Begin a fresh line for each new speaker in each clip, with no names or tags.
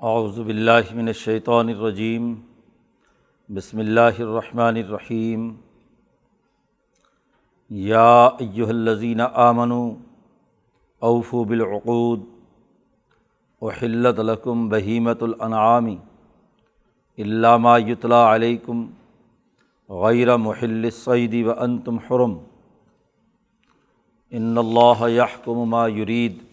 اعوذ باللہ من الشیطان الرجیم، بسم اللہ الرحمن الرحیم۔ یا ایہا الذین آمنوا اوفوا بالعقود، احلت لکم بہیمۃ الانعام، الا ما یتلی علیکم غیر محل الصید وانتم حرم۔ ان اللہ یحکم ما یرید۔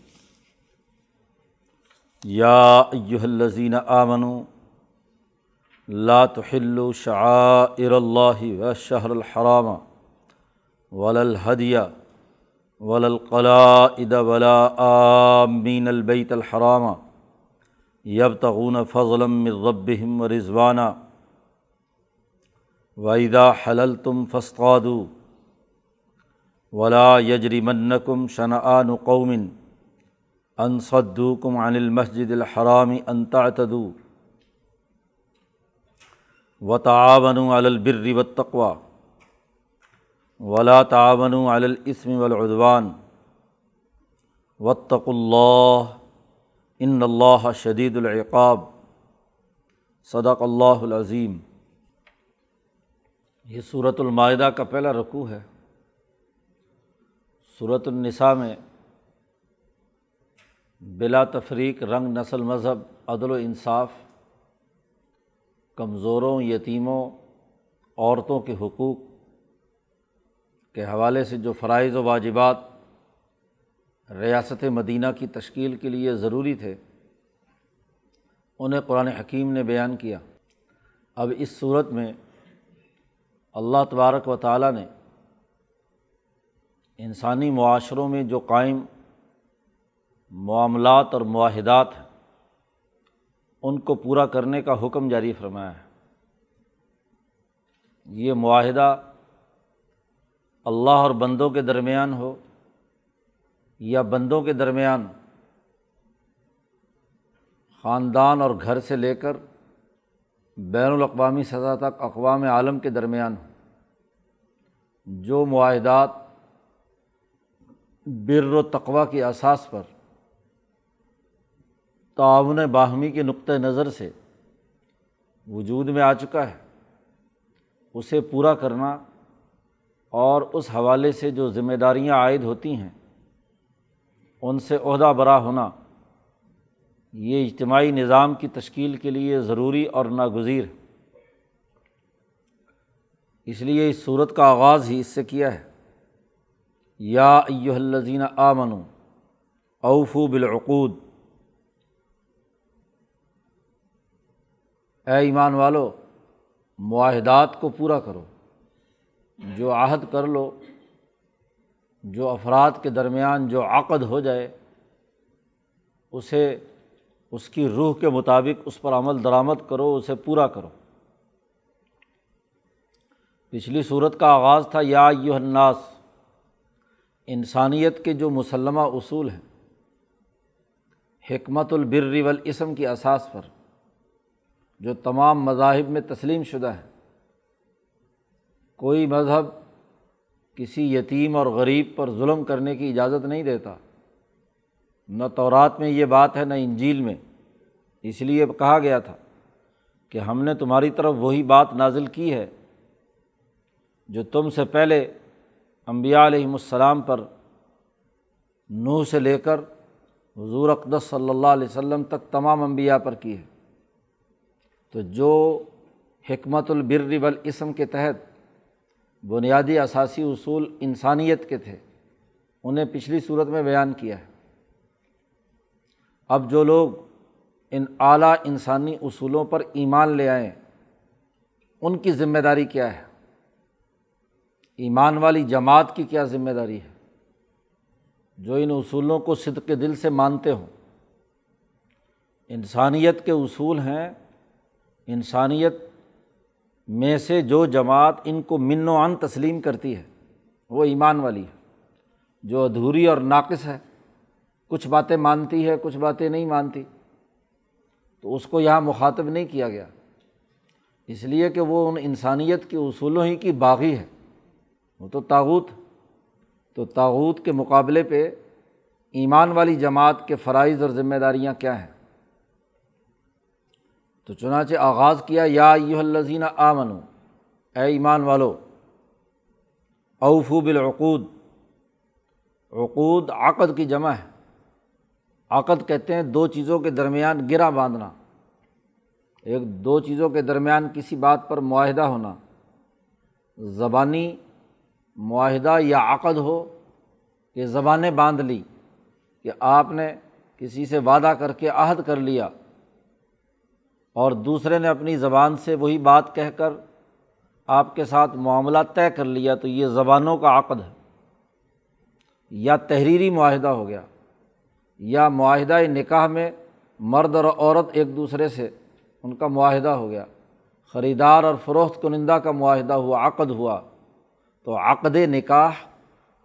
یا ایہا الذین آمنوا لا تحلوا شعائر اللہ والشہر الحرام ولا الہدی ولا القلائد ولا آمین البیت الحرام یبتغون فضلا من ربہم ورضوانا وَإِذَا حَلَلْتُمْ فَاسْتَادُوا وَلَا يَجْرِمَنَّكُمْ شَنَآنُ قَوْمٍ ان صدوکم عن المسجد الحرام ان تعتدوا وتعاونوا علی البر والتقوى ولا تعاونوا علی الاثم والعدوان واتقوا اللہ ان اللہ شدید العقاب صدق اللہ العظیم یہ صورت المائدہ کا پہلا رقوع ہے صورت النساء میں بلا تفریق رنگ نسل مذہب، عدل و انصاف، کمزوروں، یتیموں، عورتوں کے حقوق کے حوالے سے جو فرائض و واجبات ریاست مدینہ کی تشکیل کے لیے ضروری تھے، انہیں قرآن حکیم نے بیان کیا۔ اب اس صورت میں اللہ تبارک و تعالیٰ نے انسانی معاشروں میں جو قائم معاملات اور معاہدات ہیں۔ ان کو پورا کرنے کا حکم جاری فرمایا ہے۔ یہ معاہدہ اللہ اور بندوں کے درمیان ہو یا بندوں کے درمیان خاندان اور گھر سے لے کر بین الاقوامی سطح تک اقوام عالم کے درمیان ہو۔ جو معاہدات بر و تقوا کی اساس پر تعاون باہمی کے نقطۂ نظر سے وجود میں آ چکا ہے۔ اسے پورا کرنا اور اس حوالے سے جو ذمہ داریاں عائد ہوتی ہیں، ان سے عہدہ برا ہونا یہ اجتماعی نظام کی تشکیل کے لیے ضروری اور ناگزیر اس لیے اس صورت کا آغاز ہی اس سے کیا ہے۔ یا ایہا الذین آمنو اوفو بالعقود اے ایمان والو، معاہدات کو پورا کرو۔ جو عہد کر لو، جو افراد کے درمیان جو عقد ہو جائے، اسے، اس کی روح کے مطابق اس پر عمل درآمد کرو، اسے پورا کرو۔ پچھلی صورت کا آغاز تھا، یا یو الناس، انسانیت کے جو مسلمہ اصول ہیں، حکمت البر والاسم کی اساس پر۔ جو تمام مذاہب میں تسلیم شدہ ہے۔ کوئی مذہب کسی یتیم اور غریب پر ظلم کرنے کی اجازت نہیں دیتا۔ نہ تورات میں یہ بات ہے، نہ انجیل میں۔ اس لیے کہا گیا تھا کہ ہم نے تمہاری طرف وہی بات نازل کی ہے جو تم سے پہلے امبیا علیہم السلام پر نوح سے لے کر حضور اقدس صلی اللہ علیہ وسلم تک تمام انبیاء پر کی ہے۔ تو جو حکمت البر والاسم کے تحت بنیادی اثاثی اصول انسانیت کے تھے، انہیں پچھلی صورت میں بیان کیا ہے۔ اب جو لوگ ان اعلیٰ انسانی اصولوں پر ایمان لے آئیں، ان کی ذمہ داری کیا ہے؟ ایمان والی جماعت کی کیا ذمہ داری ہے؟ جو ان اصولوں کو صدق دل سے مانتے ہوں۔ انسانیت کے اصول ہیں انسانیت میں سے جو جماعت ان کو من و عن تسلیم کرتی ہے، وہ ایمان والی ہے۔ جو ادھوری اور ناقص ہے، کچھ باتیں مانتی ہے، کچھ باتیں نہیں مانتی۔ تو اس کو یہاں مخاطب نہیں کیا گیا۔ اس لیے کہ وہ ان انسانیت کے اصولوں ہی کی باغی ہے۔ وہ تو تاوت تو تاوت کے مقابلے پہ ایمان والی جماعت کے فرائض اور ذمہ داریاں کیا ہیں؟ تو چنانچہ آغاز کیا، یا یو الزین آ منو اے ایمان والو اوفو بالعقود، عقود عقد کی جمع ہے۔ عقد کہتے ہیں دو چیزوں کے درمیان گرا باندھنا۔ ایک دو چیزوں کے درمیان کسی بات پر معاہدہ ہونا۔ زبانی معاہدہ یا عقد ہو کہ زبانیں باندھ لی کہ آپ نے کسی سے وعدہ کر کے عہد کر لیا۔ اور دوسرے نے اپنی زبان سے وہی بات کہہ کر آپ کے ساتھ معاملہ طے کر لیا تو یہ زبانوں کا عقد ہے۔ یا تحریری معاہدہ ہو گیا، یا معاہدہ نکاح میں مرد اور عورت ایک دوسرے سے ان کا معاہدہ ہو گیا۔ خریدار اور فروخت کنندہ کا معاہدہ ہوا، عقد ہوا۔ تو عقد نکاح،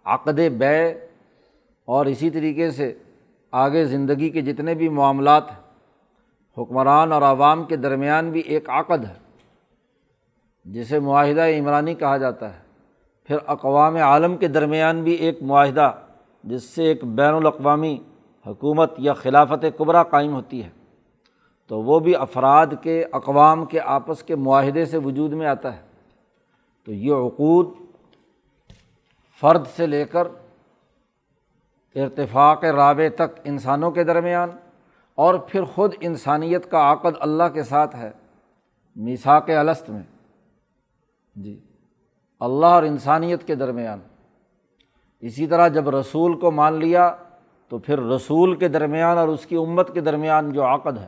عقد بے اور اسی طریقے سے آگے زندگی کے جتنے بھی معاملات ہیں حکمران اور عوام کے درمیان بھی ایک عقد ہے، جسے معاہدہ عمرانی کہا جاتا ہے۔ پھر اقوام عالم کے درمیان بھی ایک معاہدہ، جس سے ایک بین الاقوامی حکومت یا خلافت قبرا قائم ہوتی ہے۔ تو وہ بھی افراد کے، اقوام کے آپس کے معاہدے سے وجود میں آتا ہے۔ تو یہ عقود فرد سے لے کر ارتفاق رابع تک انسانوں کے درمیان اور پھر خود انسانیت کا عقد اللہ کے ساتھ ہے میساک الست میں۔ جی اللہ اور انسانیت کے درمیان۔ اسی طرح جب رسول کو مان لیا، تو پھر رسول کے درمیان اور اس کی امت کے درمیان جو عقد ہے،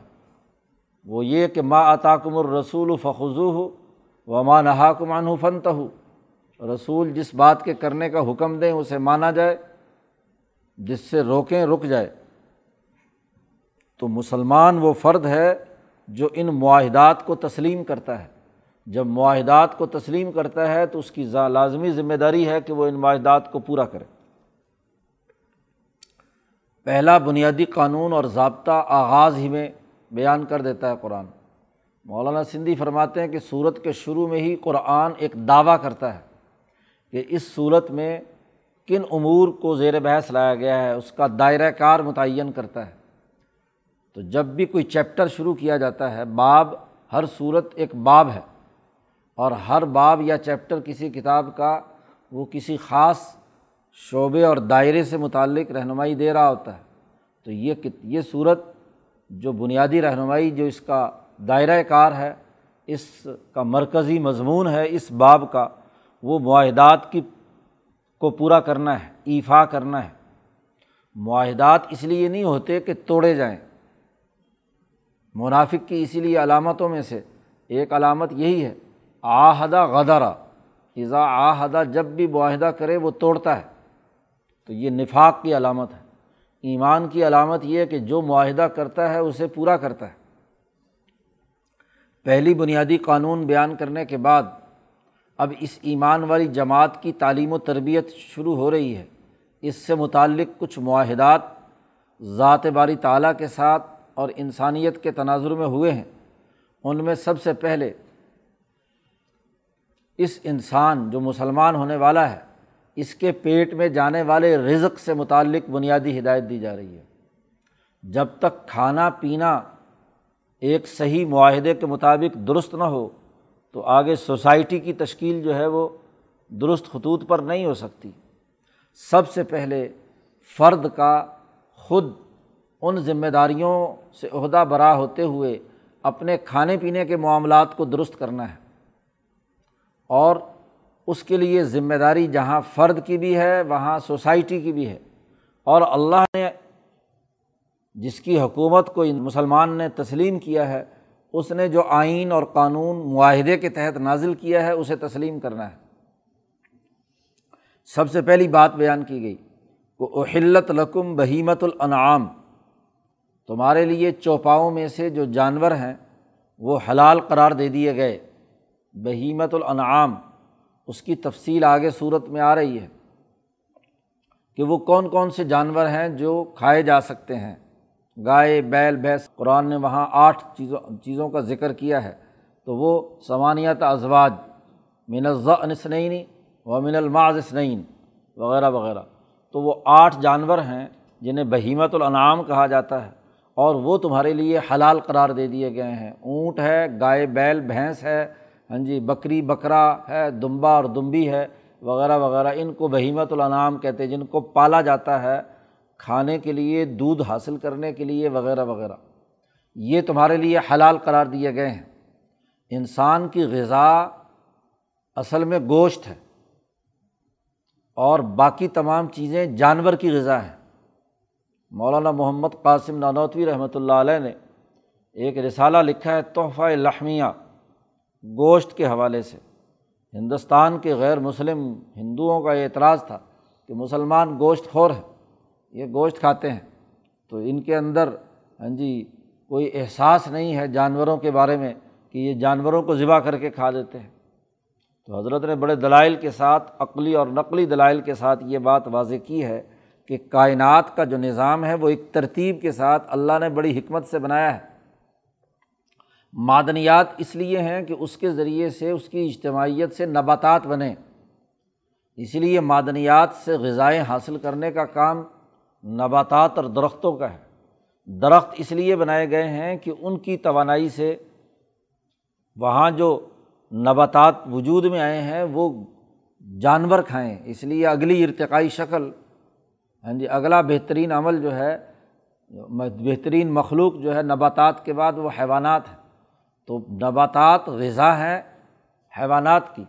وہ یہ کہ ماں عطاکم الرسول فخو ہو و ماں نہاکمان فنت ہو رسول جس بات کے کرنے کا حکم دیں، اسے مانا جائے، جس سے روکیں، رک جائے۔ تو مسلمان وہ فرد ہے جو ان معاہدات کو تسلیم کرتا ہے۔ جب معاہدات کو تسلیم کرتا ہے تو اس کی لازمی ذمہ داری ہے کہ وہ ان معاہدات کو پورا کرے۔ پہلا بنیادی قانون اور ضابطہ آغاز ہی میں بیان کر دیتا ہے قرآن۔ مولانا سندھی فرماتے ہیں کہ صورت کے شروع میں ہی قرآن ایک دعویٰ کرتا ہے کہ اس صورت میں کن امور کو زیر بحث لایا گیا ہے، اس کا دائرۂ کار متعین کرتا ہے۔ تو جب بھی کوئی چیپٹر شروع کیا جاتا ہے، باب، ہر صورت ایک باب ہے۔ اور ہر باب یا چیپٹر کسی کتاب کا، وہ کسی خاص شعبے اور دائرے سے متعلق رہنمائی دے رہا ہوتا ہے۔ تو یہ یہ صورت جو بنیادی رہنمائی، جو اس کا دائرۂ کار ہے، اس کا مرکزی مضمون ہے، اس باب کا، وہ معاہدات کی، کو پورا کرنا ہے، ایفا کرنا ہے۔ معاہدات اس لیے نہیں ہوتے کہ توڑے جائیں۔ منافق کی اسی لیے علامتوں میں سے ایک علامت یہی ہے آحدہ غدرا ایزا آحدہ جب بھی معاہدہ کرے وہ توڑتا ہے۔ تو یہ نفاق کی علامت ہے۔ ایمان کی علامت یہ ہے کہ جو معاہدہ کرتا ہے اسے پورا کرتا ہے۔ پہلی بنیادی قانون بیان کرنے کے بعد اب اس ایمان والی جماعت کی تعلیم و تربیت شروع ہو رہی ہے۔ اس سے متعلق کچھ معاہدات ذات باری تعالیٰ کے ساتھ اور انسانیت کے تناظر میں ہوئے ہیں، ان میں سب سے پہلے اس انسان جو مسلمان ہونے والا ہے، اس کے پیٹ میں جانے والے رزق سے متعلق بنیادی ہدایت دی جا رہی ہے۔ جب تک کھانا پینا ایک صحیح معاہدے کے مطابق درست نہ ہو، تو آگے سوسائٹی کی تشکیل جو ہے وہ درست خطوط پر نہیں ہو سکتی۔ سب سے پہلے فرد کا خود ان ذمہ داریوں سے عہدہ برا ہوتے ہوئے اپنے کھانے پینے کے معاملات کو درست کرنا ہے۔ اور اس کے لیے ذمہ داری جہاں فرد کی بھی ہے، وہاں سوسائٹی کی بھی ہے۔ اور اللہ نے جس کی حکومت کو مسلمان نے تسلیم کیا ہے، اس نے جو آئین اور قانون معاہدے کے تحت نازل کیا ہے، اسے تسلیم کرنا ہے۔ سب سے پہلی بات بیان کی گئی وہ اہلت لکم بہیمت الانعام تمہارے لیے چوپاؤں میں سے جو جانور ہیں، وہ حلال قرار دے دیے گئے۔ بہیمت الانعام، اس کی تفصیل آگے صورت میں آ رہی ہے کہ وہ کون کون سے جانور ہیں جو کھائے جا سکتے ہیں۔ گائے، بیل، بھینس، قرآن نے وہاں آٹھ چیزوں چیزوں کا ذکر کیا ہے۔ تو وہ سمانیت ازواج، من الزنسنعین و من الماظ اسنعین وغیرہ وغیرہ۔ تو وہ آٹھ جانور ہیں جنہیں بہیمت الانعام کہا جاتا ہے۔ اور وہ تمہارے لیے حلال قرار دے دیے گئے ہیں۔ اونٹ ہے، گائے، بیل، بھینس ہے ہاں جی بکری، بکرا ہے، دمبا اور دمبی ہے، وغیرہ وغیرہ۔ ان کو بہیمت الانعام کہتے ہیں، جن کو پالا جاتا ہے کھانے کے لیے، دودھ حاصل کرنے کے لیے، وغیرہ وغیرہ۔ یہ تمہارے لیے حلال قرار دیے گئے ہیں۔ انسان کی غذا اصل میں گوشت ہے اور باقی تمام چیزیں جانور کی غذا ہیں۔ مولانا محمد قاسم نانوتوی رحمۃ اللہ علیہ نے ایک رسالہ لکھا ہے، تحفہ لحمیہ، گوشت کے حوالے سے۔ ہندوستان کے غیر مسلم ہندوؤں کا یہ اعتراض تھا کہ مسلمان گوشت خور ہے یہ گوشت کھاتے ہیں۔ تو ان کے اندر ہاں جی کوئی احساس نہیں ہے جانوروں کے بارے میں کہ یہ جانوروں کو ذبح کر کے کھا دیتے ہیں۔ تو حضرت نے بڑے دلائل کے ساتھ، عقلی اور نقلی دلائل کے ساتھ یہ بات واضح کی ہے کہ کائنات کا جو نظام ہے وہ ایک ترتیب کے ساتھ اللہ نے بڑی حکمت سے بنایا ہے۔ معدنیات اس لیے ہیں کہ اس کے ذریعے سے اس کی اجتماعیت سے نباتات بنے اسی لیے معدنیات سے غذائیں حاصل کرنے کا کام نباتات اور درختوں کا ہے۔ درخت اس لیے بنائے گئے ہیں کہ ان کی توانائی سے وہاں جو نباتات وجود میں آئے ہیں وہ جانور کھائیں۔ اس لیے اگلی ارتقائی شکل ہاں جی اگلا بہترین عمل جو ہے، بہترین مخلوق جو ہے نباتات کے بعد وہ حیوانات ہیں۔ تو نباتات غذا ہیں حیوانات کی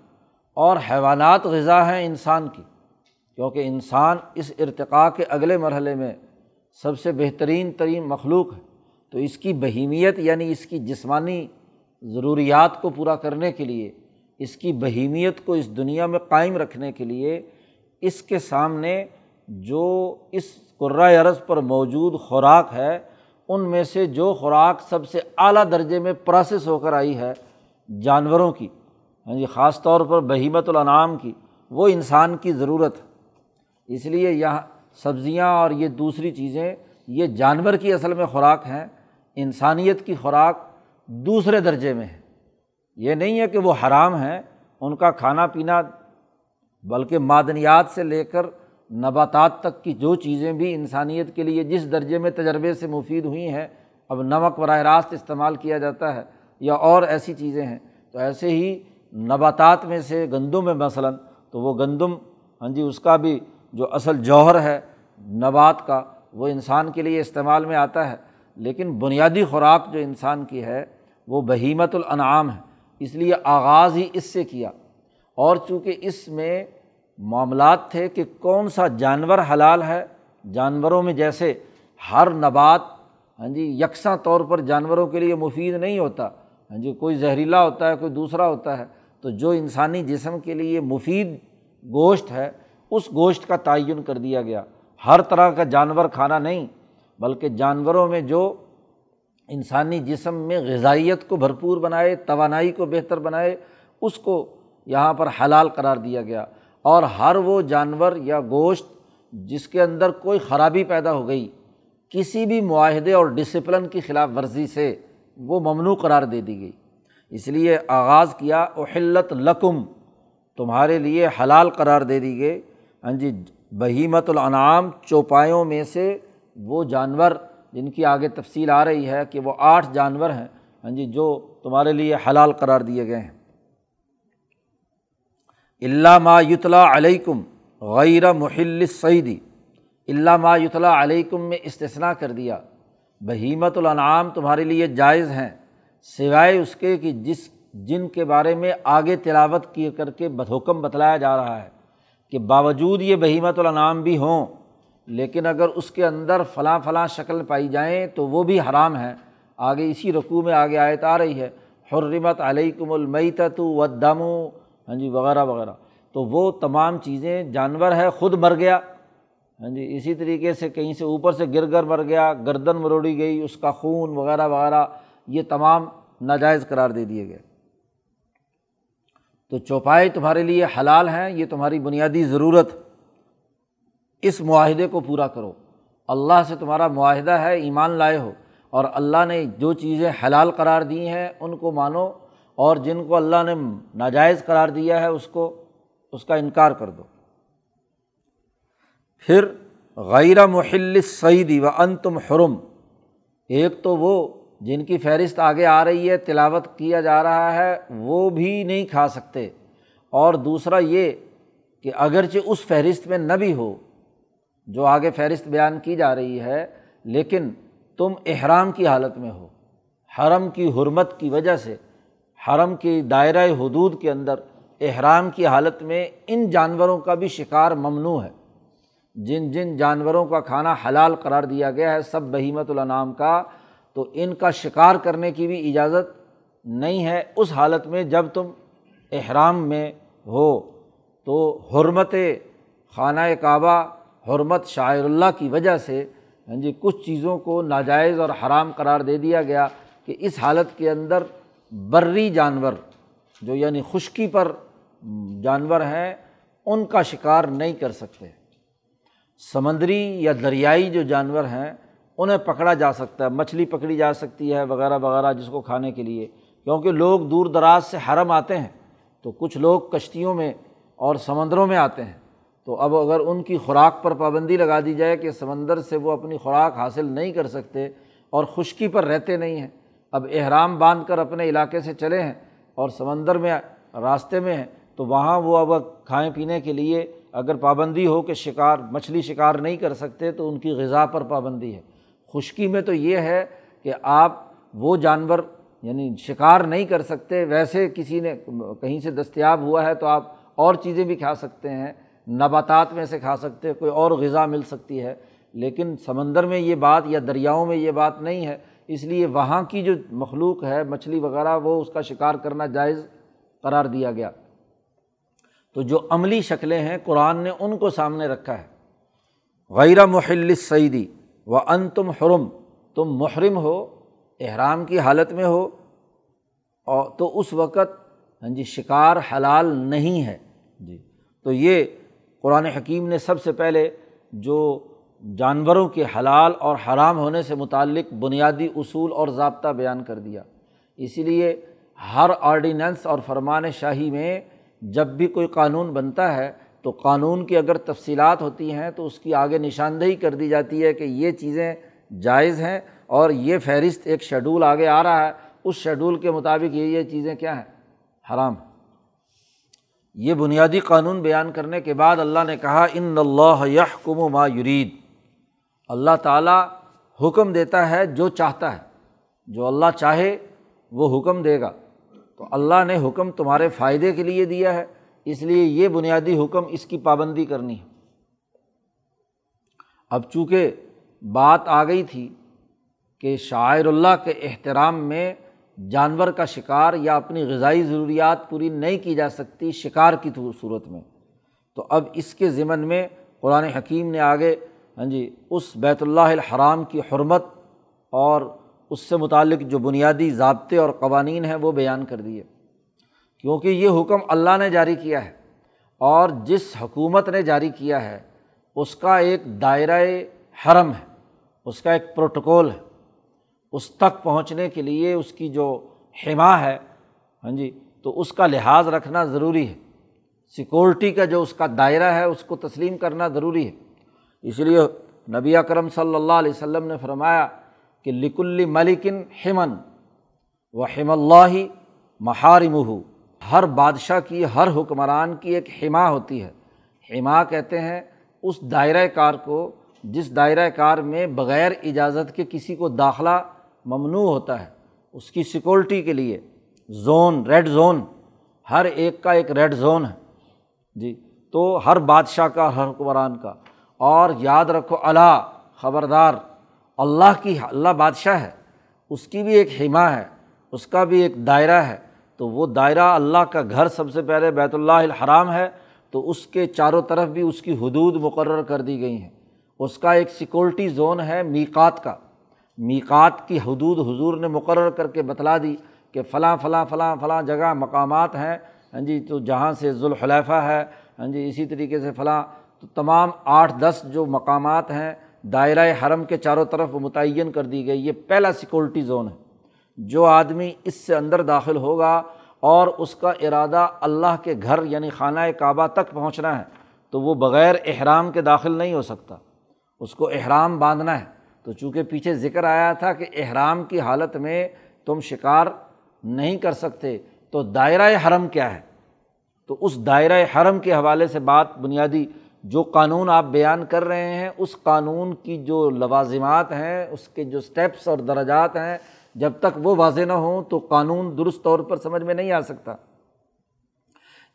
اور حیوانات غذا ہیں انسان کی۔ کیونکہ انسان اس ارتقاء کے اگلے مرحلے میں سب سے بہترین ترین مخلوق ہے۔ تو اس کی بہیمیت یعنی اس کی جسمانی ضروریات کو پورا کرنے کے لیے، اس کی بہیمیت کو اس دنیا میں قائم رکھنے کے لیے، اس کے سامنے جو اس عرض پر موجود خوراک ہے، ان میں سے جو خوراک سب سے اعلیٰ درجے میں پروسیس ہو کر آئی ہے جانوروں کی ہاں جی خاص طور پر بہیمت الانعام کی، وہ انسان کی ضرورت ہے۔ اس لیے یہاں سبزیاں اور یہ دوسری چیزیں، یہ جانور کی اصل میں خوراک ہیں، انسانیت کی خوراک دوسرے درجے میں ہے۔ یہ نہیں ہے کہ وہ حرام ہیں، ان کا کھانا پینا بلکہ معدنیات سے لے کر نباتات تک کی جو چیزیں بھی انسانیت کے لیے جس درجے میں تجربے سے مفید ہوئی ہیں، اب نمک براہ راست استعمال کیا جاتا ہے یا اور ایسی چیزیں ہیں۔ تو ایسے ہی نباتات میں سے گندم ہے مثلاً، تو وہ گندم ہاں جی اس کا بھی جو اصل جوہر ہے نبات کا، وہ انسان کے لیے استعمال میں آتا ہے۔ لیکن بنیادی خوراک جو انسان کی ہے، وہ بہیمت الانعام ہے۔ اس لیے آغاز ہی اس سے کیا۔ اور چونکہ اس میں معاملات تھے کہ کون سا جانور حلال ہے۔ جانوروں میں جیسے ہر نبات ہاں جی یکساں طور پر جانوروں کے لیے مفید نہیں ہوتا۔ ہاں جی کوئی زہریلا ہوتا ہے، کوئی دوسرا ہوتا ہے۔ تو جو انسانی جسم کے لیے مفید گوشت ہے، اس گوشت کا تعین کر دیا گیا۔ ہر طرح کا جانور کھانا نہیں، بلکہ جانوروں میں جو انسانی جسم میں غذائیت کو بھرپور بنائے، توانائی کو بہتر بنائے، اس کو یہاں پر حلال قرار دیا گیا۔ اور ہر وہ جانور یا گوشت جس کے اندر کوئی خرابی پیدا ہو گئی، کسی بھی معاہدے اور ڈسپلن کی خلاف ورزی سے وہ ممنوع قرار دے دی گئی۔ اس لیے آغاز کیا، احلت لقم تمہارے لیے حلال قرار دے دی گئی۔ ہاں جی بہیمت الانعام، چوپایوں میں سے وہ جانور جن کی آگے تفصیل آ رہی ہے کہ وہ آٹھ جانور ہیں ہاں جی جو تمہارے لیے حلال قرار دیے گئے ہیں۔ علامہ یتلا علیکم غیر محل سعیدی علامہ یتلا علیکم میں استثنا کر دیا. بہیمت الانعام تمہارے لیے جائز ہیں، سوائے اس کے کہ جس، جن کے بارے میں آگے تلاوت کیے کر کے بدحکم بتلایا جا رہا ہے کہ باوجود یہ بہیمت الانعام بھی ہوں، لیکن اگر اس کے اندر فلاں فلاں شکل پائی جائیں تو وہ بھی حرام ہیں۔ آگے اسی رقوع میں آگے آیت آ رہی ہے، حرمت علیکم المیتت و ہاں جی وغیرہ وغیرہ۔ تو وہ تمام چیزیں، جانور ہے، خود مر گیا۔ ہاں جی اسی طریقے سے کہیں سے اوپر سے گر گر مر گیا، گردن مروڑی گئی، اس کا خون وغیرہ وغیرہ، یہ تمام ناجائز قرار دے دیے گئے۔ تو چوپائے تمہارے لیے حلال ہیں یہ تمہاری بنیادی ضرورت۔ اس معاہدے کو پورا کرو۔ اللہ سے تمہارا معاہدہ ہے، ایمان لائے ہو۔ اور اللہ نے جو چیزیں حلال قرار دی ہیں، ان کو مانو۔ اور جن کو اللہ نے ناجائز قرار دیا ہے اس کو اس کا انکار کر دو۔ پھر غیر محل سعیدی و ان تم حرم، ایک تو وہ جن کی فہرست آگے آ رہی ہے، تلاوت کیا جا رہا ہے، وہ بھی نہیں کھا سکتے۔ اور دوسرا یہ کہ اگرچہ اس فہرست میں نہ بھی ہو جو آگے فہرست بیان کی جا رہی ہے، لیکن تم احرام کی حالت میں ہو، حرم کی حرمت کی وجہ سے۔ حرم کی دائرۂ حدود کے اندر احرام کی حالت میں ان جانوروں کا بھی شکار ممنوع ہے۔ جن جن جانوروں کا کھانا حلال قرار دیا گیا ہے، سب بہیمت النام کا، تو ان کا شکار کرنے کی بھی اجازت نہیں ہے۔ اس حالت میں جب تم احرام میں ہو تو حرمت خانہ کعبہ، حرمت شاعر اللہ کی وجہ سے ہاں جی کچھ چیزوں کو ناجائز اور حرام قرار دے دیا گیا کہ اس حالت کے اندر بری جانور، جو یعنی خشکی پر جانور ہیں، ان کا شکار نہیں کر سکتے۔ سمندری یا دریائی جو جانور ہیں، انہیں پکڑا جا سکتا ہے، مچھلی پکڑی جا سکتی ہے، وغیرہ وغیرہ جس کو کھانے کے لیے۔ کیونکہ لوگ دور دراز سے حرم آتے ہیں، تو کچھ لوگ کشتیوں میں اور سمندروں میں آتے ہیں۔ تو اب اگر ان کی خوراک پر پابندی لگا دی جائے کہ سمندر سے وہ اپنی خوراک حاصل نہیں کر سکتے اور خشکی پر رہتے نہیں ہیں اب احرام باندھ کر اپنے علاقے سے چلے ہیں اور سمندر میں راستے میں ہیں، تو وہاں وہ اب کھائیں پینے کے لیے اگر پابندی ہو کہ شکار، مچھلی شکار نہیں کر سکتے، تو ان کی غذا پر پابندی ہے۔ خشکی میں تو یہ ہے کہ آپ وہ جانور یعنی شکار نہیں کر سکتے، ویسے کسی نے کہیں سے دستیاب ہوا ہے تو آپ اور چیزیں بھی کھا سکتے ہیں، نباتات میں سے کھا سکتے کوئی اور غذا مل سکتی ہے۔ لیکن سمندر میں یہ بات یا دریاؤں میں یہ بات نہیں ہے۔ اس لیے وہاں کی جو مخلوق ہے، مچھلی وغیرہ، وہ اس کا شکار کرنا جائز قرار دیا گیا۔ تو جو عملی شکلیں ہیں، قرآن نے ان کو سامنے رکھا ہے۔ غیر محل سعیدی و ان تم حرم، تم محرم ہو، احرام کی حالت میں ہو۔ اور تو اس وقت ہاں جی شکار حلال نہیں ہے۔ جی۔ تو یہ قرآن حکیم نے سب سے پہلے جو جانوروں کے حلال اور حرام ہونے سے متعلق بنیادی اصول اور ضابطہ بیان کر دیا۔ اسی لیے ہر آرڈیننس اور فرمان شاہی میں جب بھی کوئی قانون بنتا ہے تو قانون کی اگر تفصیلات ہوتی ہیں تو اس کی آگے نشاندہی کر دی جاتی ہے کہ یہ چیزیں جائز ہیں اور یہ فہرست ایک شیڈول آگے آ رہا ہے۔ اس شیڈول کے مطابق یہ یہ چیزیں کیا ہیں؟ حرام۔ یہ بنیادی قانون بیان کرنے کے بعد اللہ نے کہا، ان اللہ یحکم ما یرید اللہ تعالیٰ حکم دیتا ہے جو چاہتا ہے۔ جو اللہ چاہے وہ حکم دے گا۔ تو اللہ نے حکم تمہارے فائدے کے لیے دیا ہے۔ اس لیے یہ بنیادی حکم اس کی پابندی کرنی ہے۔ اب چونکہ بات آ گئی تھی کہ شاعر اللہ کے احترام میں جانور کا شکار یا اپنی غذائی ضروریات پوری نہیں کی جا سکتی شکار کی صورت میں، تو اب اس کے ضمن میں قرآن حکیم نے آگے ہاں جی اس بیت اللہ الحرام کی حرمت اور اس سے متعلق جو بنیادی ضابطے اور قوانین ہیں وہ بیان کر دیے۔ کیونکہ یہ حکم اللہ نے جاری کیا ہے اور جس حکومت نے جاری کیا ہے، اس کا ایک دائرۂ حرم ہے، اس کا ایک پروٹوکول ہے۔ اس تک پہنچنے کے لیے اس کی جو حما ہے ہاں جی تو اس کا لحاظ رکھنا ضروری ہے۔ سیکورٹی کا جو اس کا دائرہ ہے، اس کو تسلیم کرنا ضروری ہے۔ اس لیے نبی اکرم صلی اللہ علیہ وسلم نے فرمایا کہ لکل ملکن ہمن و ہم اللہ محارم ہر بادشاہ کی، ہر حکمران کی ایک حما ہوتی ہے۔ حما کہتے ہیں اس دائرۂ کار کو جس دائرۂ کار میں بغیر اجازت کے کسی کو داخلہ ممنوع ہوتا ہے۔ اس کی سیکورٹی کے لیے زون، ریڈ زون، ہر ایک کا ایک ریڈ زون ہے۔ جی تو ہر بادشاہ کا، ہر حکمران کا۔ اور یاد رکھو اللہ خبردار، اللہ کی، اللہ بادشاہ ہے، اس کی بھی ایک حما ہے، اس کا بھی ایک دائرہ ہے، تو وہ دائرہ اللہ کا گھر سب سے پہلے بیت اللہ الحرام ہے، تو اس کے چاروں طرف بھی اس کی حدود مقرر کر دی گئی ہیں۔ اس کا ایک سیکورٹی زون ہے میکات کا۔ میکات کی حدود حضور نے مقرر کر کے بتلا دی کہ فلاں فلاں فلاں فلاں جگہ مقامات ہیں۔ ہاں جی تو جہاں سے ذوالخلیفہ ہے ہاں جی اسی طریقے سے فلاں تو تمام آٹھ دس جو مقامات ہیں، دائرۂ حرم کے چاروں طرف متعین کر دی گئی، یہ پہلا سیکورٹی زون ہے۔ جو آدمی اس سے اندر داخل ہوگا اور اس کا ارادہ اللہ کے گھر یعنی خانہ کعبہ تک پہنچنا ہے، تو وہ بغیر احرام کے داخل نہیں ہو سکتا۔ اس کو احرام باندھنا ہے۔ تو چونکہ پیچھے ذکر آیا تھا کہ احرام کی حالت میں تم شکار نہیں کر سکتے، تو دائرۂ حرم کیا ہے؟ تو اس دائرۂ حرم کے حوالے سے بات بنیادی جو قانون آپ بیان کر رہے ہیں، اس قانون کی جو لوازمات ہیں، اس کے جو اسٹیپس اور درجات ہیں، جب تک وہ واضح نہ ہوں تو قانون درست طور پر سمجھ میں نہیں آ سکتا۔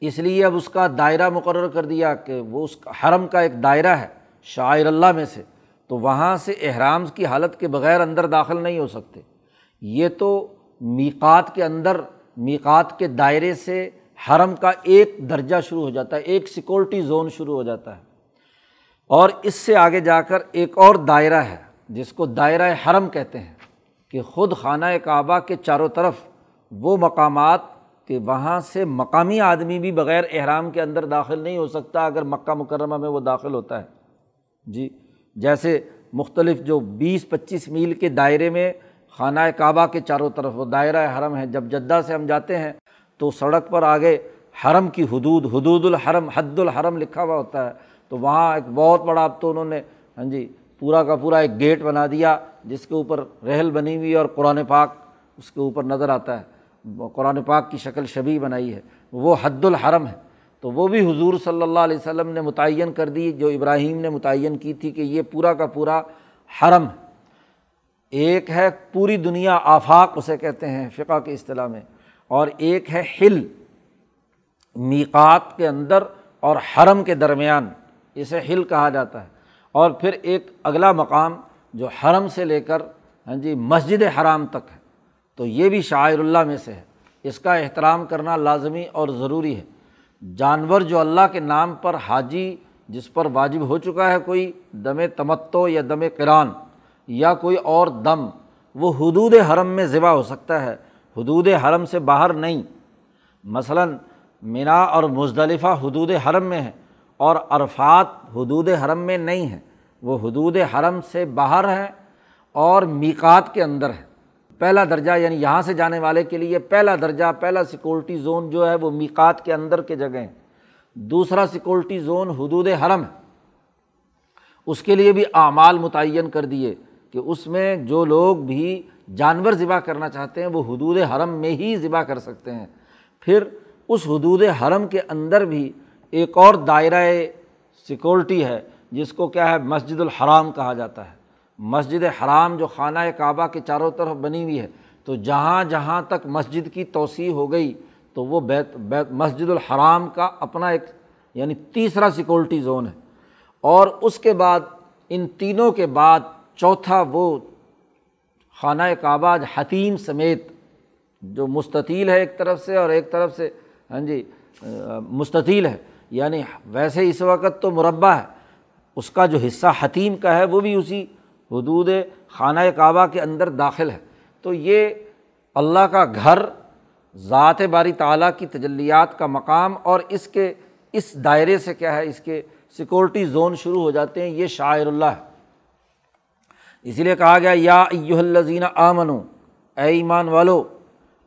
اس لیے اب اس کا دائرہ مقرر کر دیا کہ وہ اس حرم کا ایک دائرہ ہے، شاعر اللہ میں سے۔ تو وہاں سے احرام کی حالت کے بغیر اندر داخل نہیں ہو سکتے۔ یہ تو میقات کے اندر، میقات کے دائرے سے حرم کا ایک درجہ شروع ہو جاتا ہے، ایک سیکورٹی زون شروع ہو جاتا ہے۔ اور اس سے آگے جا کر ایک اور دائرہ ہے، جس کو دائرۂ حرم کہتے ہیں، کہ خود خانہ کعبہ کے چاروں طرف وہ مقامات کہ وہاں سے مقامی آدمی بھی بغیر احرام کے اندر داخل نہیں ہو سکتا، اگر مکہ مکرمہ میں وہ داخل ہوتا ہے۔ جی جیسے مختلف جو بیس پچیس میل کے دائرے میں خانہ کعبہ کے چاروں طرف وہ دائرۂ حرم ہے، جب جدہ سے ہم جاتے ہیں تو سڑک پر آگے حرم کی حدود حدود الحرم، حد الحرم لکھا ہوا ہوتا ہے۔ تو وہاں ایک بہت بڑا اب تو انہوں نے ہاں جی پورا کا پورا ایک گیٹ بنا دیا، جس کے اوپر رحل بنی ہوئی اور قرآن پاک اس کے اوپر نظر آتا ہے۔ قرآن پاک کی شکل شبی بنائی ہے۔ وہ حد الحرم ہے۔ تو وہ بھی حضور صلی اللہ علیہ وسلم نے متعین کر دی، جو ابراہیم نے متعین کی تھی کہ یہ پورا کا پورا حرم ہے۔ ایک ہے پوری دنیا آفاق اسے کہتے ہیں، فقہ کی اصطلاح میں۔ اور ایک ہے ہل میقات کے اندر اور حرم کے درمیان، اسے ہل کہا جاتا ہے۔ اور پھر ایک اگلا مقام جو حرم سے لے کر ہاں جی مسجد حرام تک ہے، تو یہ بھی شاعر اللہ میں سے ہے۔ اس کا احترام کرنا لازمی اور ضروری ہے۔ جانور جو اللہ کے نام پر حاجی، جس پر واجب ہو چکا ہے کوئی دم تمتو یا دم کران یا کوئی اور دم، وہ حدود حرم میں ذبح ہو سکتا ہے۔ حدود حرم سے باہر نہیں۔ مثلاً منا اور مزدلفہ حدود حرم میں ہے اور عرفات حدود حرم میں نہیں ہے وہ حدود حرم سے باہر ہیں اور میکات کے اندر ہے پہلا درجہ یعنی یہاں سے جانے والے کے لیے پہلا درجہ، پہلا سیکورٹی زون جو ہے وہ میکات کے اندر کے جگہ ہیں۔ دوسرا سیکورٹی زون حدود حرم ہے۔ اس کے لیے بھی اعمال متعین کر دیے کہ اس میں جو لوگ بھی جانور ذبح کرنا چاہتے ہیں، وہ حدود حرم میں ہی ذبح کر سکتے ہیں۔ پھر اس حدود حرم کے اندر بھی ایک اور دائرۂ سیکورٹی ہے، جس کو کیا ہے، مسجد الحرام کہا جاتا ہے۔ مسجد حرام جو خانہ کعبہ کے چاروں طرف بنی ہوئی ہے، تو جہاں جہاں تک مسجد کی توسیع ہو گئی، تو وہ بیت بیت، مسجد الحرام کا اپنا ایک یعنی تیسرا سیکورٹی زون ہے۔ اور اس کے بعد، ان تینوں کے بعد چوتھا وہ خانہ کعبہ حتیم سمیت جو مستطیل ہے ایک طرف سے اور ایک طرف سے ہاں جی مستطیل ہے۔ یعنی ویسے اس وقت تو مربع ہے، اس کا جو حصہ حتیم کا ہے وہ بھی اسی حدود خانہ کعبہ کے اندر داخل ہے۔ تو یہ اللہ کا گھر، ذات باری تعلیٰ کی تجلیات کا مقام اور اس کے، اس دائرے سے کیا ہے، اس کے سیکورٹی زون شروع ہو جاتے ہیں، یہ شاعر اللہ ہے۔ اسی لیے کہا گیا، یا الزین آمن اے ایمان والو،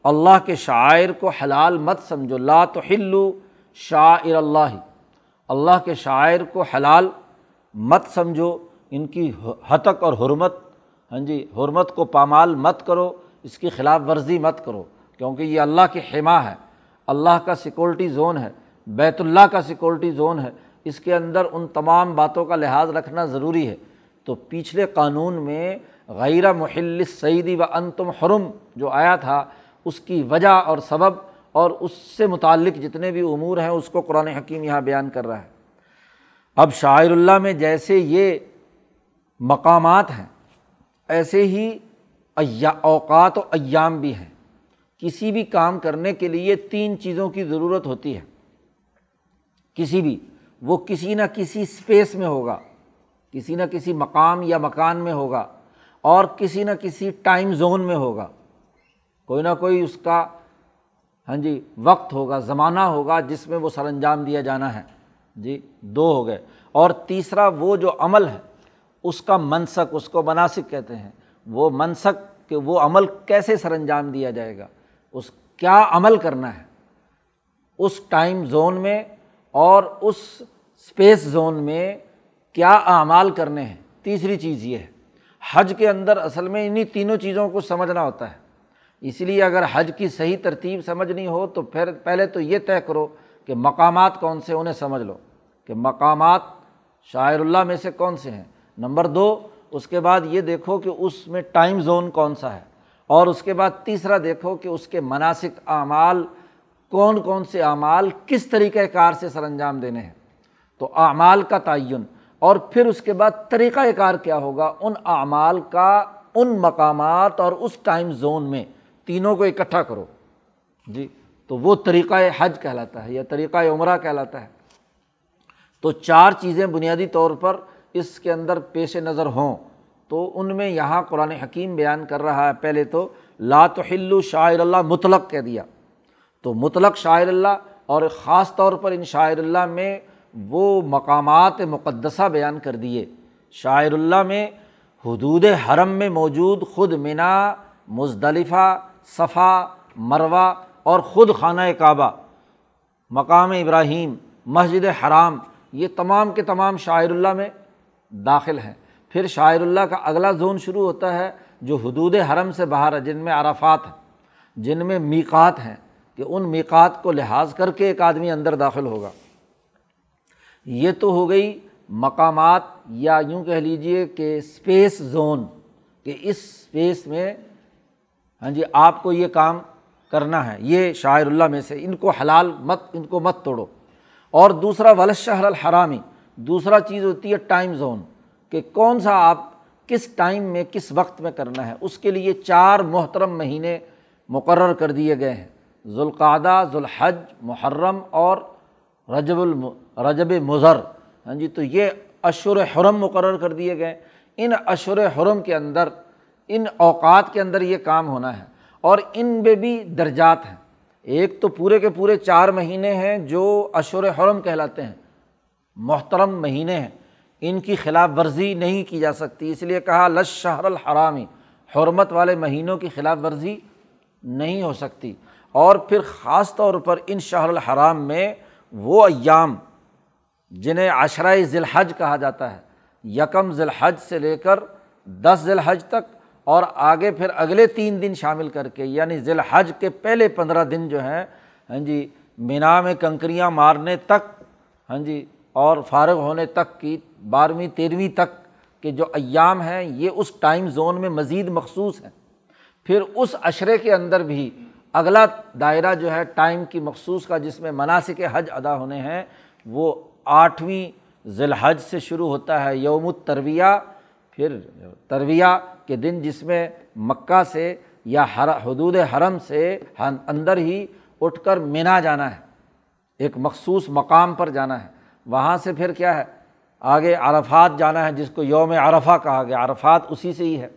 اللہ کے شاعر کو حلال مت سمجھو، لا تو ہلو شاعر اللہ۔ اللہ کے شاعر کو حلال مت سمجھو، ان کی حتق اور حرمت ہاں جی حرمت کو پامال مت کرو، اس کی خلاف ورزی مت کرو، کیونکہ یہ اللہ کی حما ہے۔ اللہ کا سیکورٹی زون ہے، بیت اللہ کا سیکورٹی زون ہے۔ اس کے اندر ان تمام باتوں کا لحاظ رکھنا ضروری ہے۔ تو پچھلے قانون میں غیر محل سعیدی و ان تم حرم جو آیا تھا، اس کی وجہ اور سبب اور اس سے متعلق جتنے بھی امور ہیں، اس کو قرآن حکیم یہاں بیان کر رہا ہے۔ اب شاعر اللہ میں جیسے یہ مقامات ہیں، ایسے ہی اوقات و ایام بھی ہیں۔ کسی بھی کام کرنے کے لیے تین چیزوں کی ضرورت ہوتی ہے۔ کسی بھی، وہ کسی نہ کسی اسپیس میں ہوگا۔ کسی نہ کسی مقام یا مکان میں ہوگا اور کسی نہ کسی ٹائم زون میں ہوگا۔ کوئی نہ کوئی اس کا ہاں جی وقت ہوگا، زمانہ ہوگا جس میں وہ سر انجام دیا جانا ہے۔ جی دو ہو گئے۔ اور تیسرا وہ جو عمل ہے، اس کا منسک، اس کو مناسب کہتے ہیں۔ وہ منسک کہ وہ عمل کیسے سر انجام دیا جائے گا۔ اس کیا عمل کرنا ہے۔ اس ٹائم زون میں اور اس اسپیس زون میں کیا اعمال کرنے ہیں؟ تیسری چیز یہ ہے، حج کے اندر اصل میں انہیں تینوں چیزوں کو سمجھنا ہوتا ہے۔ اس لیے اگر حج کی صحیح ترتیب سمجھنی ہو تو پھر پہلے تو یہ طے کرو کہ مقامات کون سے، انہیں سمجھ لو کہ مقامات شاعر اللہ میں سے کون سے ہیں۔ نمبر دو، اس کے بعد یہ دیکھو کہ اس میں ٹائم زون کون سا ہے۔ اور اس کے بعد تیسرا دیکھو کہ اس کے مناسب اعمال کون کون سے اعمال کس طریقۂ کار سے سر انجام دینے ہیں۔ تو اعمال کا تعین اور پھر اس کے بعد طریقۂ کار کیا ہوگا؟ ان اعمال کا، ان مقامات اور اس ٹائم زون میں تینوں کو اکٹھا کرو۔ جی تو وہ طریقۂ حج کہلاتا ہے یا طریقۂ عمرہ کہلاتا ہے۔ تو چار چیزیں بنیادی طور پر اس کے اندر پیش نظر ہوں۔ تو ان میں یہاں قرآن حکیم بیان کر رہا ہے۔ پہلے تو لاتحل شاعر اللہ مطلق کہہ دیا۔ تو مطلق شاعر اللہ اور خاص طور پر ان شاعر اللہ میں وہ مقامات مقدسہ بیان کر دیے۔ شاعر اللہ میں حدود حرم میں موجود خود منا مزدلفہ، صفا مروا اور خود خانہ کعبہ، مقام ابراہیم، مسجد حرام، یہ تمام کے تمام شاعر اللہ میں داخل ہیں۔ پھر شاعر اللہ کا اگلا زون شروع ہوتا ہے جو حدود حرم سے باہر ہے، جن میں عرفات ہیں، جن میں میکات ہیں، کہ ان میکات کو لحاظ کر کے ایک آدمی اندر داخل ہوگا۔ یہ تو ہو گئی مقامات یا یوں کہہ لیجیے کہ اسپیس زون، کہ اس اسپیس میں ہاں جی آپ کو یہ کام کرنا ہے، یہ شاعر اللہ میں سے، ان کو حلال مت، ان کو مت توڑو۔ اور دوسرا ولشہر الحرامی دوسرا چیز ہوتی ہے ٹائم زون، کہ کون سا آپ کس ٹائم میں کس وقت میں کرنا ہے۔ اس کے لیے چار محترم مہینے مقرر کر دیے گئے ہیں۔ ذوالقادہ ذوالحج، محرم اور رجب الم رجب مضر۔ ہاں جی تو یہ اشر حرم مقرر کر دیے گئے۔ ان اشر حرم کے اندر، ان اوقات کے اندر یہ کام ہونا ہے۔ اور ان میں بھی درجات ہیں۔ ایک تو پورے کے پورے چار مہینے ہیں جو اشور حرم کہلاتے ہیں۔ محترم مہینے ہیں۔ ان کی خلاف ورزی نہیں کی جا سکتی۔ اس لیے کہا لش شہر الحرامی حرمت والے مہینوں کی خلاف ورزی نہیں ہو سکتی۔ اور پھر خاص طور پر ان شہر الحرام میں وہ ایام جنہیں عشرۂ ذی الحج کہا جاتا ہے، یکم ذی الحج سے لے کر دس ذی الحج تک، اور آگے پھر اگلے تین دن شامل کر کے یعنی ذی الحج کے پہلے پندرہ دن جو ہیں ہاں جی مینا میں کنکریاں مارنے تک ہاں جی اور فارغ ہونے تک کی بارہویں، تیرہویں تک کے جو ایام ہیں، یہ اس ٹائم زون میں مزید مخصوص ہیں۔ پھر اس اشرے کے اندر بھی اگلا دائرہ جو ہے ٹائم کی مخصوص کا جس میں مناسب حج ادا ہونے ہیں، وہ آٹھویں ذی الحج سے شروع ہوتا ہے، یوم الترویہ۔ پھر ترویہ کے دن جس میں مکہ سے یا حدود حرم سے اندر ہی اٹھ کر مینا جانا ہے۔ ایک مخصوص مقام پر جانا ہے۔ وہاں سے پھر کیا ہے؟ آگے عرفات جانا ہے، جس کو یوم عرفہ کہا گیا۔ عرفات اسی سے ہی ہے۔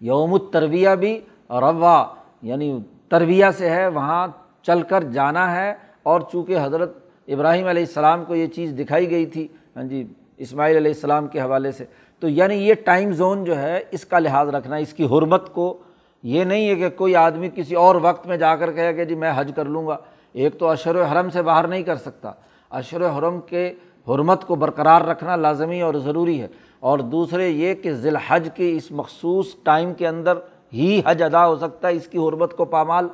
یوم الترویہ بھی روا یعنی ترویہ سے ہے، وہاں چل کر جانا ہے اور چونکہ حضرت ابراہیم علیہ السلام کو یہ چیز دکھائی گئی تھی ہاں جی اسماعیل علیہ السلام کے حوالے سے، تو یعنی یہ ٹائم زون جو ہے، اس کا لحاظ رکھنا، اس کی حرمت کو یہ نہیں ہے کہ کوئی آدمی کسی اور وقت میں جا کر کہے کہ جی میں حج کر لوں گا۔ ایک تو اشر حرم سے باہر نہیں کر سکتا۔ اشر حرم کے حرمت کو برقرار رکھنا لازمی اور ضروری ہے۔ اور دوسرے یہ کہ ذی الحج کی اس مخصوص ٹائم کے اندر ہی حج ادا ہو سکتا ہے، اس کی حرمت کو پامال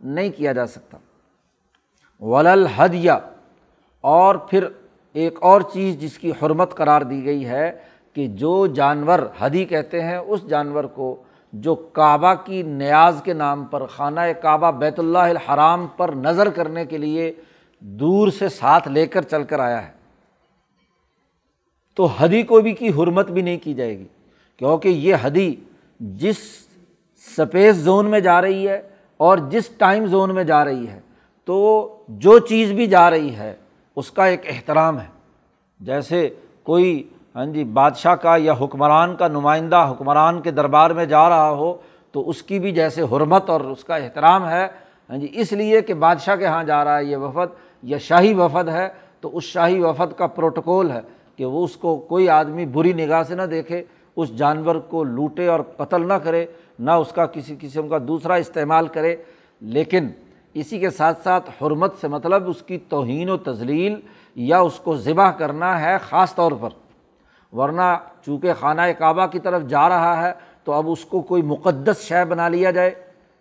نہیں کیا جا سکتا۔ ولل حدیہ اور پھر ایک اور چیز جس کی حرمت قرار دی گئی ہے کہ جو جانور حدی کہتے ہیں، اس جانور کو جو کعبہ کی نیاز کے نام پر، خانہ کعبہ بیت اللہ الحرام پر نظر کرنے کے لیے دور سے ساتھ لے کر چل کر آیا ہے۔ تو حدی کو بھی کی حرمت بھی نہیں کی جائے گی، کیونکہ یہ حدی جس سپیس زون میں جا رہی ہے اور جس ٹائم زون میں جا رہی ہے، تو جو چیز بھی جا رہی ہے، اس کا ایک احترام ہے۔ جیسے کوئی ہاں جی بادشاہ کا یا حکمران کا نمائندہ حکمران کے دربار میں جا رہا ہو، تو اس کی بھی جیسے حرمت اور اس کا احترام ہے۔ ہاں جی اس لیے کہ بادشاہ کے یہاں جا رہا ہے یہ وفد یا شاہی وفد ہے، تو اس شاہی وفد کا پروٹوکول ہے کہ وہ اس کو کوئی آدمی بری نگاہ سے نہ دیکھے، اس جانور کو لوٹے اور قتل نہ کرے۔ نہ اس کا کسی قسم کا دوسرا استعمال کرے، لیکن اسی کے ساتھ ساتھ حرمت سے مطلب اس کی توہین و تزلیل یا اس کو ذبح کرنا ہے خاص طور پر۔ ورنہ چونکہ خانہ کعبہ کی طرف جا رہا ہے، تو اب اس کو کوئی مقدس شے بنا لیا جائے۔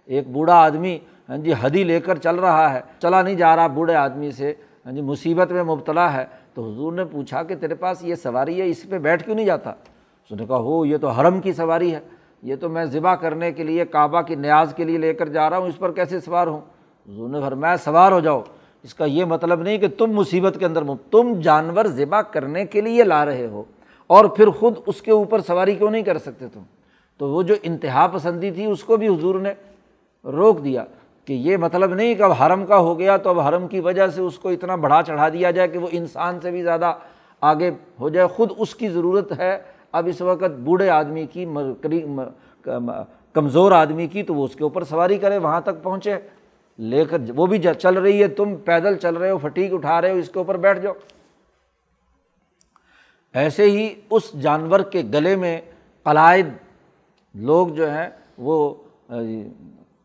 ایک بوڑھا آدمی ہاں جی حدی لے کر چل رہا ہے۔ چلا نہیں جا رہا بوڑھے آدمی سے ہاں جی مصیبت میں مبتلا ہے۔ تو حضور نے پوچھا کہ تیرے پاس یہ سواری ہے، اس پہ بیٹھ کیوں نہیں جاتا؟ اس نے کہا، ہو، یہ تو حرم کی سواری ہے۔ یہ تو میں ذبح کرنے کے لیے کعبہ کی نیاز کے لیے لے کر جا رہا ہوں، اس پر کیسے سوار ہوں؟ حضور نے فرمایا، سوار ہو جاؤ۔ اس کا یہ مطلب نہیں کہ تم مصیبت کے اندر تم جانور ذبح کرنے کے لیے لا رہے ہو اور پھر خود اس کے اوپر سواری کیوں نہیں کر سکتے تم؟ تو وہ جو انتہا پسندی تھی، اس کو بھی حضور نے روک دیا۔ کہ یہ مطلب نہیں کہ اب حرم کا ہو گیا تو اب حرم کی وجہ سے اس کو اتنا بڑھا چڑھا دیا جائے کہ وہ انسان سے بھی زیادہ آگے ہو جائے۔ خود اس کی ضرورت ہے اب اس وقت بوڑھے آدمی کی کمزور آدمی کی تو وہ اس کے اوپر سواری کرے، وہاں تک پہنچے۔ لے کر وہ بھی چل رہی ہے، تم پیدل چل رہے ہو، فٹیک اٹھا رہے ہو، اس کے اوپر بیٹھ جاؤ۔ ایسے ہی اس جانور کے گلے میں قلائد، لوگ جو ہیں، وہ جی،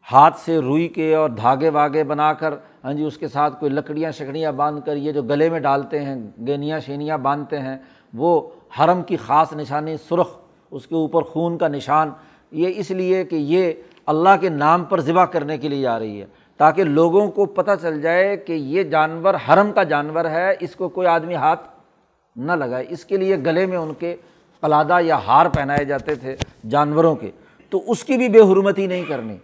ہاتھ سے روئی کے اور دھاگے واگے بنا کر ہاں جی اس کے ساتھ کوئی لکڑیاں، شکڑیاں باندھ کر، یہ جو گلے میں ڈالتے ہیں، گینیاں، شینیاں باندھتے ہیں، وہ حرم کی خاص نشانی سرخ، اس کے اوپر خون کا نشان، یہ اس لیے کہ یہ اللہ کے نام پر ذبح کرنے کے لیے آ رہی ہے۔ تاکہ لوگوں کو پتہ چل جائے کہ یہ جانور حرم کا جانور ہے، اس کو کوئی آدمی ہاتھ نہ لگائے۔ اس کے لیے گلے میں ان کے قلادہ یا ہار پہنائے جاتے تھے جانوروں کے۔ تو اس کی بھی بے حرمتی نہیں کرنی۔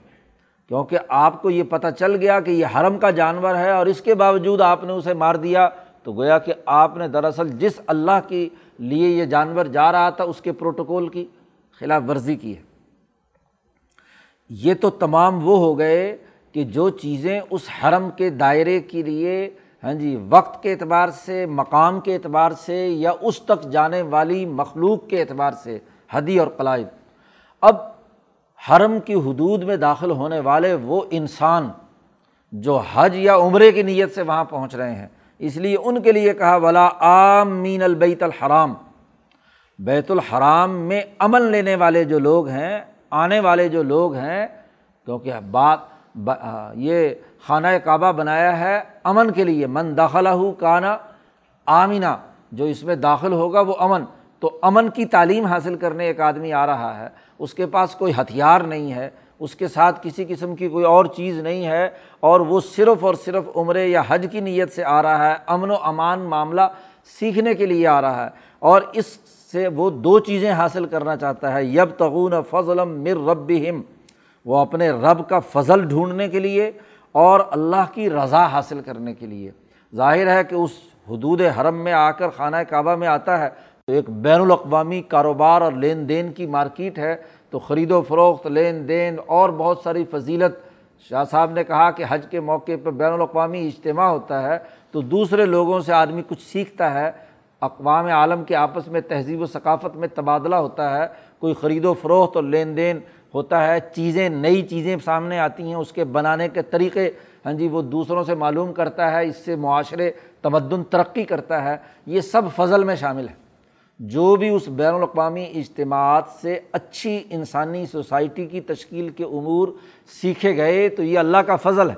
کیونکہ آپ کو یہ پتہ چل گیا کہ یہ حرم کا جانور ہے اور اس کے باوجود آپ نے اسے مار دیا، تو گویا کہ آپ نے دراصل جس اللہ کے لیے یہ جانور جا رہا تھا، اس کے پروٹوکول کی خلاف ورزی کی ہے۔ یہ تو تمام وہ ہو گئے کہ جو چیزیں اس حرم کے دائرے کے لیے ہاں جی وقت کے اعتبار سے، مقام کے اعتبار سے، یا اس تک جانے والی مخلوق کے اعتبار سے حدی اور قلائد۔ اب حرم کی حدود میں داخل ہونے والے وہ انسان جو حج یا عمرے کی نیت سے وہاں پہنچ رہے ہیں اس لیے ان کے لیے کہا، ولا عام مین البیت الحرام. بیت الحرام میں امن لینے والے جو لوگ ہیں، آنے والے جو لوگ ہیں، کیونکہ بات یہ خانہ کعبہ بنایا ہے امن کے لیے، من داخلہ ہو کانا آمینہ جو اس میں داخل ہوگا وہ امن۔ تو امن کی تعلیم حاصل کرنے ایک آدمی آ رہا ہے، اس کے پاس کوئی ہتھیار نہیں ہے، اس کے ساتھ کسی قسم کی کوئی اور چیز نہیں ہے اور وہ صرف اور صرف عمرے یا حج کی نیت سے آ رہا ہے، امن و امان معاملہ سیکھنے کے لیے آ رہا ہے۔ اور اس سے وہ دو چیزیں حاصل کرنا چاہتا ہے یب تغون فضلم مر رب ہم وہ اپنے رب کا فضل ڈھونڈنے کے لیے اور اللہ کی رضا حاصل کرنے کے لیے۔ ظاہر ہے کہ اس حدود حرم میں آ کر خانہ کعبہ میں آتا ہے تو ایک بین الاقوامی کاروبار اور لین دین کی مارکیٹ ہے، تو خرید و فروخت، لین دین اور بہت ساری فضیلت شاہ صاحب نے کہا کہ حج کے موقع پہ بین الاقوامی اجتماع ہوتا ہے تو دوسرے لوگوں سے آدمی کچھ سیکھتا ہے۔ اقوام عالم کے آپس میں تہذیب و ثقافت میں تبادلہ ہوتا ہے۔ کوئی خرید و فروخت اور لین دین ہوتا ہے۔ چیزیں نئی چیزیں سامنے آتی ہیں۔ اس کے بنانے کے طریقے ہاں جی وہ دوسروں سے معلوم کرتا ہے۔ اس سے معاشرے تمدن ترقی کرتا ہے۔ یہ سب فضل میں شامل ہے۔ جو بھی اس بین الاقوامی اجتماعات سے اچھی انسانی سوسائٹی کی تشکیل کے امور سیکھے گئے، تو یہ اللہ کا فضل ہے۔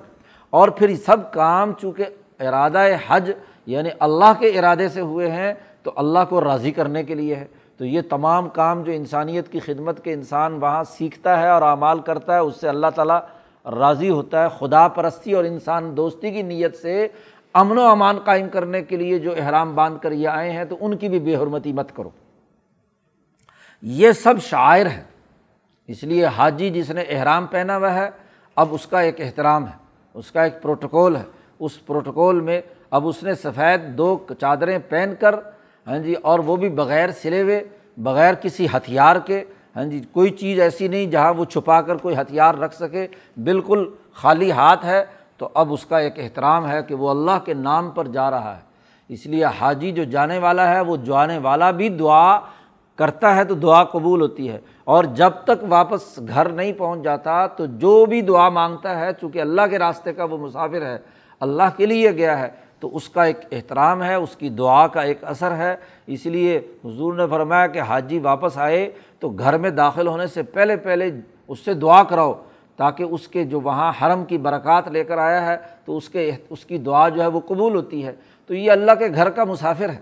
اور پھر سب کام چونکہ ارادہ حج یعنی اللہ کے ارادے سے ہوئے ہیں، تو اللہ کو راضی کرنے کے لیے ہے۔ تو یہ تمام کام جو انسانیت کی خدمت کے انسان وہاں سیکھتا ہے اور اعمال کرتا ہے، اس سے اللہ تعالیٰ راضی ہوتا ہے۔ خدا پرستی اور انسان دوستی کی نیت سے امن و امان قائم کرنے کے لیے جو احرام باندھ کر یہ آئے ہیں تو ان کی بھی بے حرمتی مت کرو۔ یہ سب شاعر ہے اس لیے حاجی جس نے احرام پہنا ہوا ہے، اب اس کا ایک احترام ہے، اس کا ایک پروٹوکول ہے۔ اس پروٹوکول میں اب اس نے سفید دو چادریں پہن کر ہاں جی اور وہ بھی بغیر سلے ہوئے، بغیر کسی ہتھیار کے ہاں جی کوئی چیز ایسی نہیں جہاں وہ چھپا کر کوئی ہتھیار رکھ سکے۔ بالکل خالی ہاتھ ہے تو اب اس کا ایک احترام ہے کہ وہ اللہ کے نام پر جا رہا ہے۔ اس لیے حاجی جو جانے والا ہے، وہ جانے والا بھی دعا کرتا ہے تو دعا قبول ہوتی ہے۔ اور جب تک واپس گھر نہیں پہنچ جاتا تو جو بھی دعا مانگتا ہے، چونکہ اللہ کے راستے کا وہ مسافر ہے، اللہ کے لیے گیا ہے۔ تو اس کا ایک احترام ہے، اس کی دعا کا ایک اثر ہے۔ اس لیے حضور نے فرمایا کہ حاجی واپس آئے تو گھر میں داخل ہونے سے پہلے پہلے اس سے دعا کراؤ۔ تاکہ اس کے جو وہاں حرم کی برکات لے کر آیا ہے، تو اس کے اس کی دعا جو ہے وہ قبول ہوتی ہے۔ تو یہ اللہ کے گھر کا مسافر ہے۔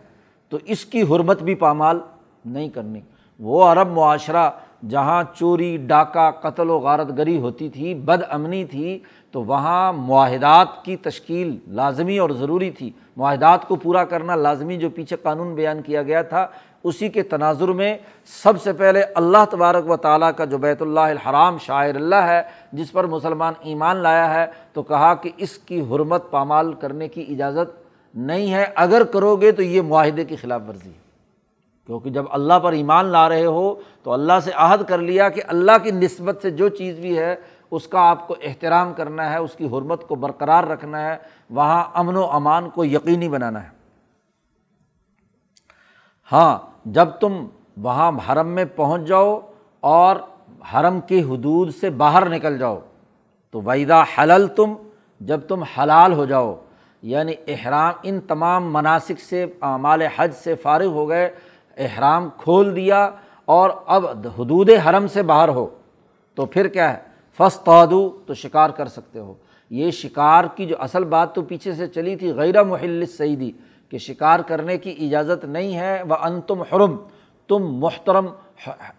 تو اس کی حرمت بھی پامال نہیں کرنی۔ وہ عرب معاشرہ جہاں چوری، ڈاکہ، قتل و غارت گری ہوتی تھی، بد امنی تھی، تو وہاں معاہدات کی تشکیل لازمی اور ضروری تھی۔ معاہدات کو پورا کرنا لازمی جو پیچھے قانون بیان کیا گیا تھا اسی کے تناظر میں سب سے پہلے اللہ تبارک و تعالیٰ کا جو بیت اللہ الحرام شاعر اللہ ہے، جس پر مسلمان ایمان لایا ہے، تو کہا کہ اس کی حرمت پامال کرنے کی اجازت نہیں ہے۔ اگر کرو گے تو یہ معاہدے کی خلاف ورزی ہے۔ کیونکہ جب اللہ پر ایمان لا رہے ہو، تو اللہ سے عہد کر لیا کہ اللہ کی نسبت سے جو چیز بھی ہے، اس کا آپ کو احترام کرنا ہے، اس کی حرمت کو برقرار رکھنا ہے۔ وہاں امن و امان کو یقینی بنانا ہے۔ ہاں جب تم وہاں حرم میں پہنچ جاؤ اور حرم کی حدود سے باہر نکل جاؤ، تو ویدا حلل تم جب تم حلال ہو جاؤ یعنی احرام ان تمام مناسب سے اعمال حج سے فارغ ہو گئے، احرام کھول دیا اور اب حدود حرم سے باہر ہو، تو پھر کیا ہے؟ فس تعدو تو شکار کر سکتے ہو۔ یہ شکار کی جو اصل بات تو پیچھے سے چلی تھی، غیر محل سعیدی کہ شکار کرنے کی اجازت نہیں ہے وہ ان تم حرم، تم محترم،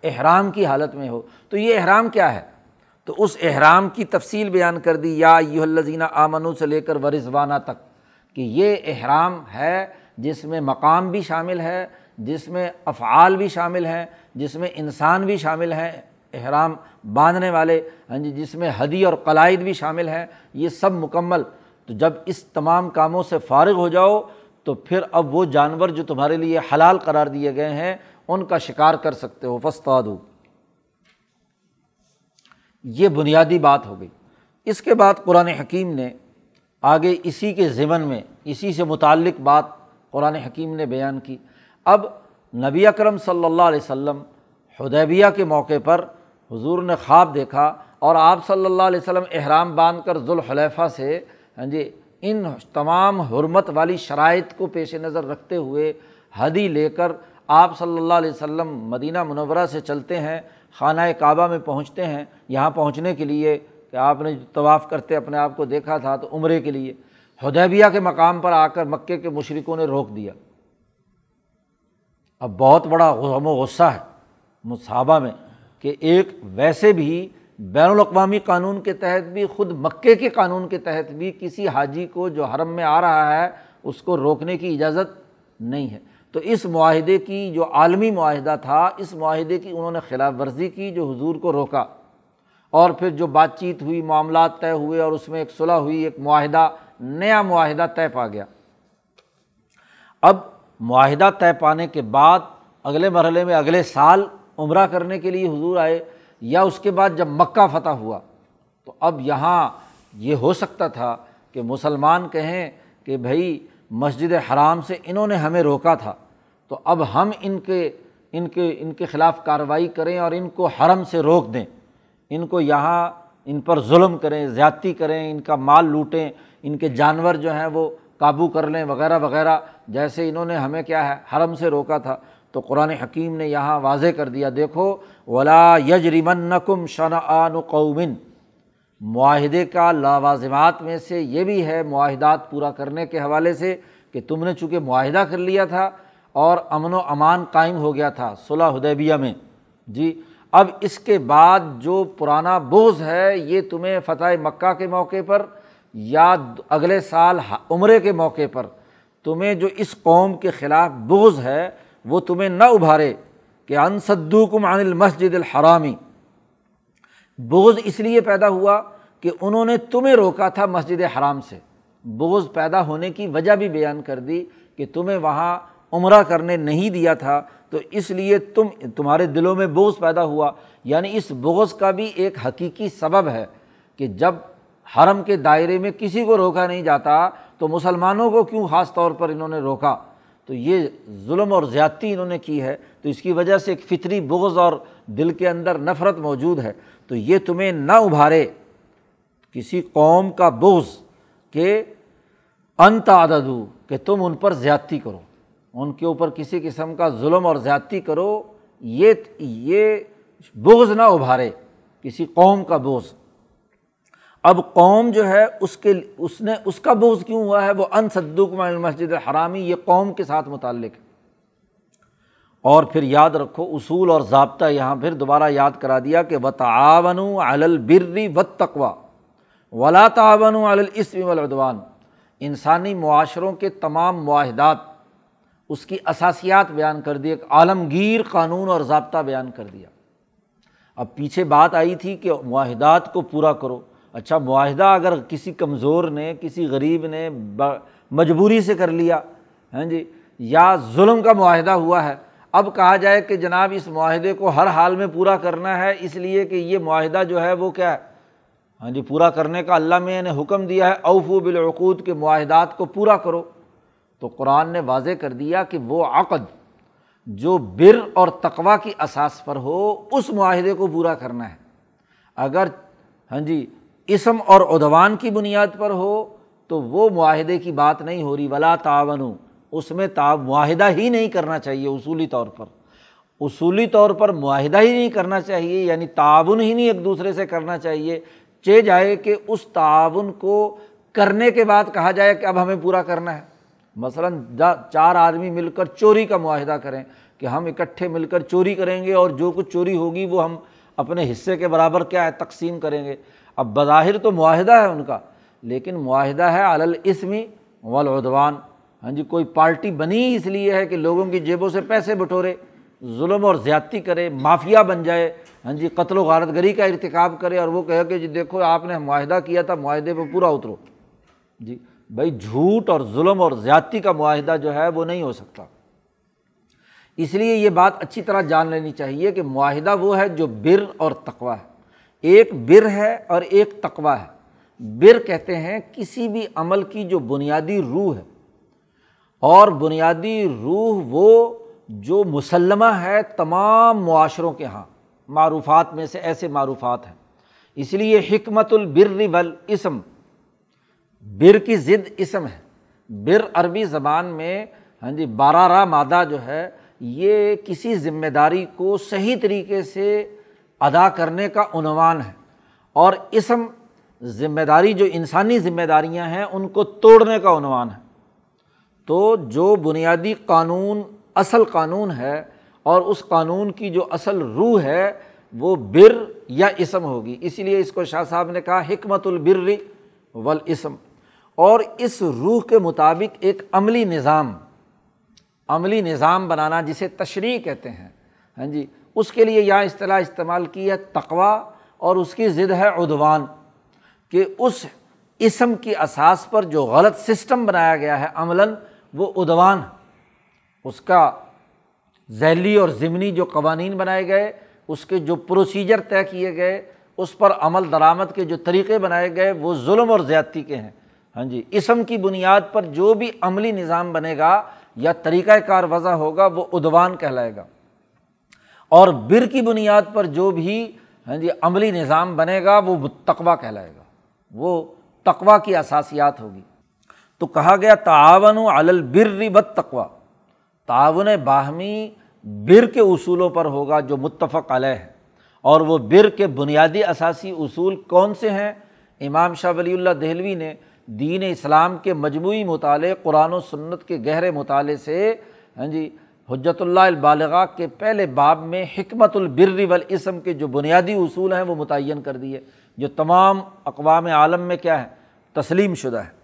احرام کی حالت میں ہو۔ تو یہ احرام کیا ہے؟ تو اس احرام کی تفصیل بیان کر دی، یا یہ الزینہ آمنو سے لے کر ورضوانہ تک، کہ یہ احرام ہے جس میں مقام بھی شامل ہے، جس میں افعال بھی شامل ہیں، جس میں انسان بھی شامل ہیں، احرام باندھنے والے ہاں جی جس میں حدی اور قلائد بھی شامل ہیں، یہ سب مکمل۔ تو جب اس تمام کاموں سے فارغ ہو جاؤ تو پھر اب وہ جانور جو تمہارے لیے حلال قرار دیے گئے ہیں، ان کا شکار کر سکتے ہو فستاد ہو یہ بنیادی بات ہو گئی۔ اس کے بعد قرآن حکیم نے آگے اسی کے ذمن میں، اسی سے متعلق بات قرآن حکیم نے بیان کی۔ اب نبی اکرم صلی اللہ علیہ وسلم حدیبیہ کے موقع پر حضور نے خواب دیکھا اور آپ صلی اللہ علیہ وسلم احرام باندھ کر ذوالحلیفہ سے ہاں جی ان تمام حرمت والی شرائط کو پیش نظر رکھتے ہوئے حدی لے کر آپ صلی اللہ علیہ وسلم مدینہ منورہ سے چلتے ہیں، خانہ کعبہ میں پہنچتے ہیں۔ یہاں پہنچنے کے لیے کہ آپ نے طواف کرتے اپنے آپ کو دیکھا تھا تو عمرے کے لیے ہدیبیہ کے مقام پر آ کر مکے کے مشرقوں نے روک دیا۔ اب بہت بڑا غم و غصہ ہے مصحبہ میں کہ ایک ویسے بھی بین الاقوامی قانون کے تحت بھی، خود مکے کے قانون کے تحت بھی کسی حاجی کو جو حرم میں آ رہا ہے، اس کو روکنے کی اجازت نہیں ہے۔ تو اس معاہدے کی جو عالمی معاہدہ تھا، اس معاہدے کی انہوں نے خلاف ورزی کی جو حضور کو روکا۔ اور پھر جو بات چیت ہوئی، معاملات طے ہوئے اور اس میں ایک صلاح ہوئی، ایک معاہدہ، نیا معاہدہ طے پا گیا۔ اب معاہدہ طے پانے کے بعد اگلے مرحلے میں اگلے سال عمرہ کرنے کے لیے حضور آئے۔ یا اس کے بعد جب مکہ فتح ہوا، تو اب یہاں یہ ہو سکتا تھا کہ مسلمان کہیں کہ بھائی مسجد حرام سے انہوں نے ہمیں روکا تھا، تو اب ہم ان کے ان کے ان کے خلاف کارروائی کریں اور ان کو حرم سے روک دیں۔ ان کو یہاں ان پر ظلم کریں، زیادتی کریں، ان کا مال لوٹیں، ان کے جانور جو ہیں وہ قابو کر لیں، وغیرہ وغیرہ۔ جیسے انہوں نے ہمیں کیا ہے، حرم سے روکا تھا۔ تو قرآن حکیم نے یہاں واضح کر دیا، دیکھو، ولا یجرمن نقم شن قومن معاہدے کا لاوازمات میں سے یہ بھی ہے معاہدات پورا کرنے کے حوالے سے کہ تم نے چونکہ معاہدہ کر لیا تھا اور امن و امان قائم ہو گیا تھا صلاح حدیبیہ میں۔ جی اب اس کے بعد جو پرانا بوجھ ہے یہ تمہیں فتح مکہ کے موقع پر یا اگلے سال عمرے کے موقع پر تمہیں جو اس قوم کے خلاف بوجھ ہے وہ تمہیں نہ ابھارے کہ انصدوکم عن المسجد الحرامی بغض اس لیے پیدا ہوا کہ انہوں نے تمہیں روکا تھا مسجد حرام سے۔ بغض پیدا ہونے کی وجہ بھی بیان کر دی کہ تمہیں وہاں عمرہ کرنے نہیں دیا تھا۔ تو اس لیے تم، تمہارے دلوں میں بغض پیدا ہوا۔ یعنی اس بغض کا بھی ایک حقیقی سبب ہے کہ جب حرم کے دائرے میں کسی کو روکا نہیں جاتا تو مسلمانوں کو کیوں خاص طور پر انہوں نے روکا؟ تو یہ ظلم اور زیادتی انہوں نے کی ہے، تو اس کی وجہ سے ایک فطری بغض اور دل کے اندر نفرت موجود ہے۔ تو یہ تمہیں نہ ابھارے کسی قوم کا بغض کہ انت عدد کہ تم ان پر زیادتی کرو۔ ان کے اوپر کسی قسم کا ظلم اور زیادتی کرو، یہ یہ بغض نہ ابھارے کسی قوم کا بغض۔ اب قوم جو ہے اس کے اس نے، اس کا بوجھ کیوں ہوا ہے؟ وہ ان صدوق مسجد حرامی یہ قوم کے ساتھ متعلق ہے۔ اور پھر یاد رکھو، اصول اور ضابطہ یہاں پھر دوبارہ یاد کرا دیا کہ و تعاون البری و تقوا ولا تعاون الاسم والعدوان۔ انسانی معاشروں کے تمام معاہدات اس کی اثاسیات بیان کر دی ایک عالمگیر قانون اور ضابطہ بیان کر دیا۔ اب پیچھے بات آئی تھی کہ معاہدات کو پورا کرو۔ اچھا معاہدہ اگر کسی کمزور نے، کسی غریب نے مجبوری سے کر لیا ہاں جی یا ظلم کا معاہدہ ہوا ہے، اب کہا جائے کہ جناب اس معاہدے کو ہر حال میں پورا کرنا ہے، اس لیے کہ یہ معاہدہ جو ہے وہ کیا ہے؟ ہاں جی پورا کرنے کا اللہ میں نے حکم دیا ہے، اوفو بالعقود کے معاہدات کو پورا کرو۔ تو قرآن نے واضح کر دیا کہ وہ عقد، جو بر اور تقوا کی اساس پر ہو، اس معاہدے کو پورا کرنا ہے۔ اگر ہاں جی اسم اور ادوان کی بنیاد پر ہو تو وہ معاہدے کی بات نہیں ہو رہی، ولا تعاون اس میں تا معاہدہ ہی نہیں کرنا چاہیے اصولی طور پر۔ اصولی طور پر معاہدہ ہی نہیں کرنا چاہیے یعنی تعاون ہی نہیں ایک دوسرے سے کرنا چاہیے۔ چے جائے کہ اس تعاون کو کرنے کے بعد کہا جائے کہ اب ہمیں پورا کرنا ہے۔ مثلاً چار آدمی مل کر چوری کا معاہدہ کریں کہ ہم اکٹھے مل کر چوری کریں گے اور جو کچھ چوری ہوگی وہ ہم اپنے حصے کے برابر کیا ہے تقسیم کریں گے۔ اب بظاہر تو معاہدہ ہے ان کا، لیکن معاہدہ ہے علاسمی ولادوان ہاں جی کوئی پارٹی بنی اس لیے ہے کہ لوگوں کی جیبوں سے پیسے بٹورے، ظلم اور زیادتی کرے، مافیا بن جائے ہاں جی قتل و غارت گری کا ارتکاب کرے اور وہ کہے کہ جی دیکھو، آپ نے معاہدہ کیا تھا، معاہدے پہ پورا اترو۔ جی بھائی جھوٹ اور ظلم اور زیادتی کا معاہدہ جو ہے وہ نہیں ہو سکتا۔ اس لیے یہ بات اچھی طرح جان لینی چاہیے کہ معاہدہ وہ ہے جو بر اور تقوا ہے۔ ایک بر ہے اور ایک تقوا ہے۔ بر کہتے ہیں کسی بھی عمل کی جو بنیادی روح ہے۔ اور بنیادی روح وہ جو مسلمہ ہے تمام معاشروں کے یہاں معروفات میں سے ایسے معروفات ہیں۔ اس لیے حکمت البر ول اسم بر کی ضد اسم ہے۔ بر عربی زبان میں ہاں جی بارہ راہ مادہ جو ہے، یہ کسی ذمہ داری کو صحیح طریقے سے ادا کرنے کا عنوان ہے۔ اور اسم ذمہ داری جو انسانی ذمہ داریاں ہیں، ان کو توڑنے کا عنوان ہے۔ تو جو بنیادی قانون، اصل قانون ہے، اور اس قانون کی جو اصل روح ہے، وہ بر یا اسم ہوگی۔ اسی لیے اس کو شاہ صاحب نے کہا، حکمت البر ولاسم اور اس روح کے مطابق ایک عملی نظام عملی نظام بنانا، جسے تشریح کہتے ہیں۔ ہاں جی اس کے لیے یہاں اصطلاح استعمال کی ہے تقوا اور اس کی ضد ہے ادوان کہ اس اسم کی اساس پر جو غلط سسٹم بنایا گیا ہے عملاً وہ ادوان اس کا ذیلی اور ضمنی جو قوانین بنائے گئے، اس کے جو پروسیجر طے کیے گئے، اس پر عمل درآمد کے جو طریقے بنائے گئے وہ ظلم اور زیادتی کے ہیں۔ ہاں جی اسم کی بنیاد پر جو بھی عملی نظام بنے گا یا طریقۂ کار وضع ہوگا وہ ادوان کہلائے گا۔ اور بر کی بنیاد پر جو بھی ہاں جی عملی نظام بنے گا، وہ تقوا کہلائے گا۔ وہ تقوا کی اثاسیات ہوگی۔ تو کہا گیا تعاون و البر بد تقوا تعاون باہمی بر کے اصولوں پر ہوگا جو متفق علیہ ہے۔ اور وہ بر کے بنیادی اثاثی اصول کون سے ہیں؟ امام شاہ ولی اللہ دہلوی نے دین اسلام کے مجموعی مطالعے، قرآن و سنت کے گہرے مطالعے سے ہاں جی حجرت اللہ البالغ کے پہلے باب میں حکمت البر والاسم کے جو بنیادی اصول ہیں وہ متعین کر دیے۔ جو تمام اقوام عالم میں کیا ہے؟ تسلیم شدہ ہے۔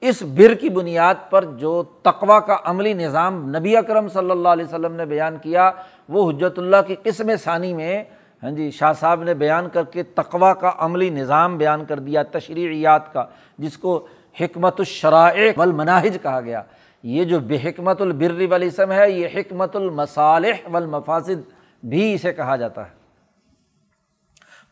اس بر کی بنیاد پر جو تقوا کا عملی نظام نبی اکرم صلی اللہ علیہ وسلم نے بیان کیا، وہ حجرت اللہ کی قسم ثانی میں ہاں جی شاہ صاحب نے بیان کر کے تقوا کا عملی نظام بیان کر دیا، تشریعیات کا، جس کو حکمت الشرائع والمناہج کہا گیا۔ یہ جو بے حکمت البر والاسم ہے، یہ حکمت المصالح والمفاسد بھی اسے کہا جاتا ہے۔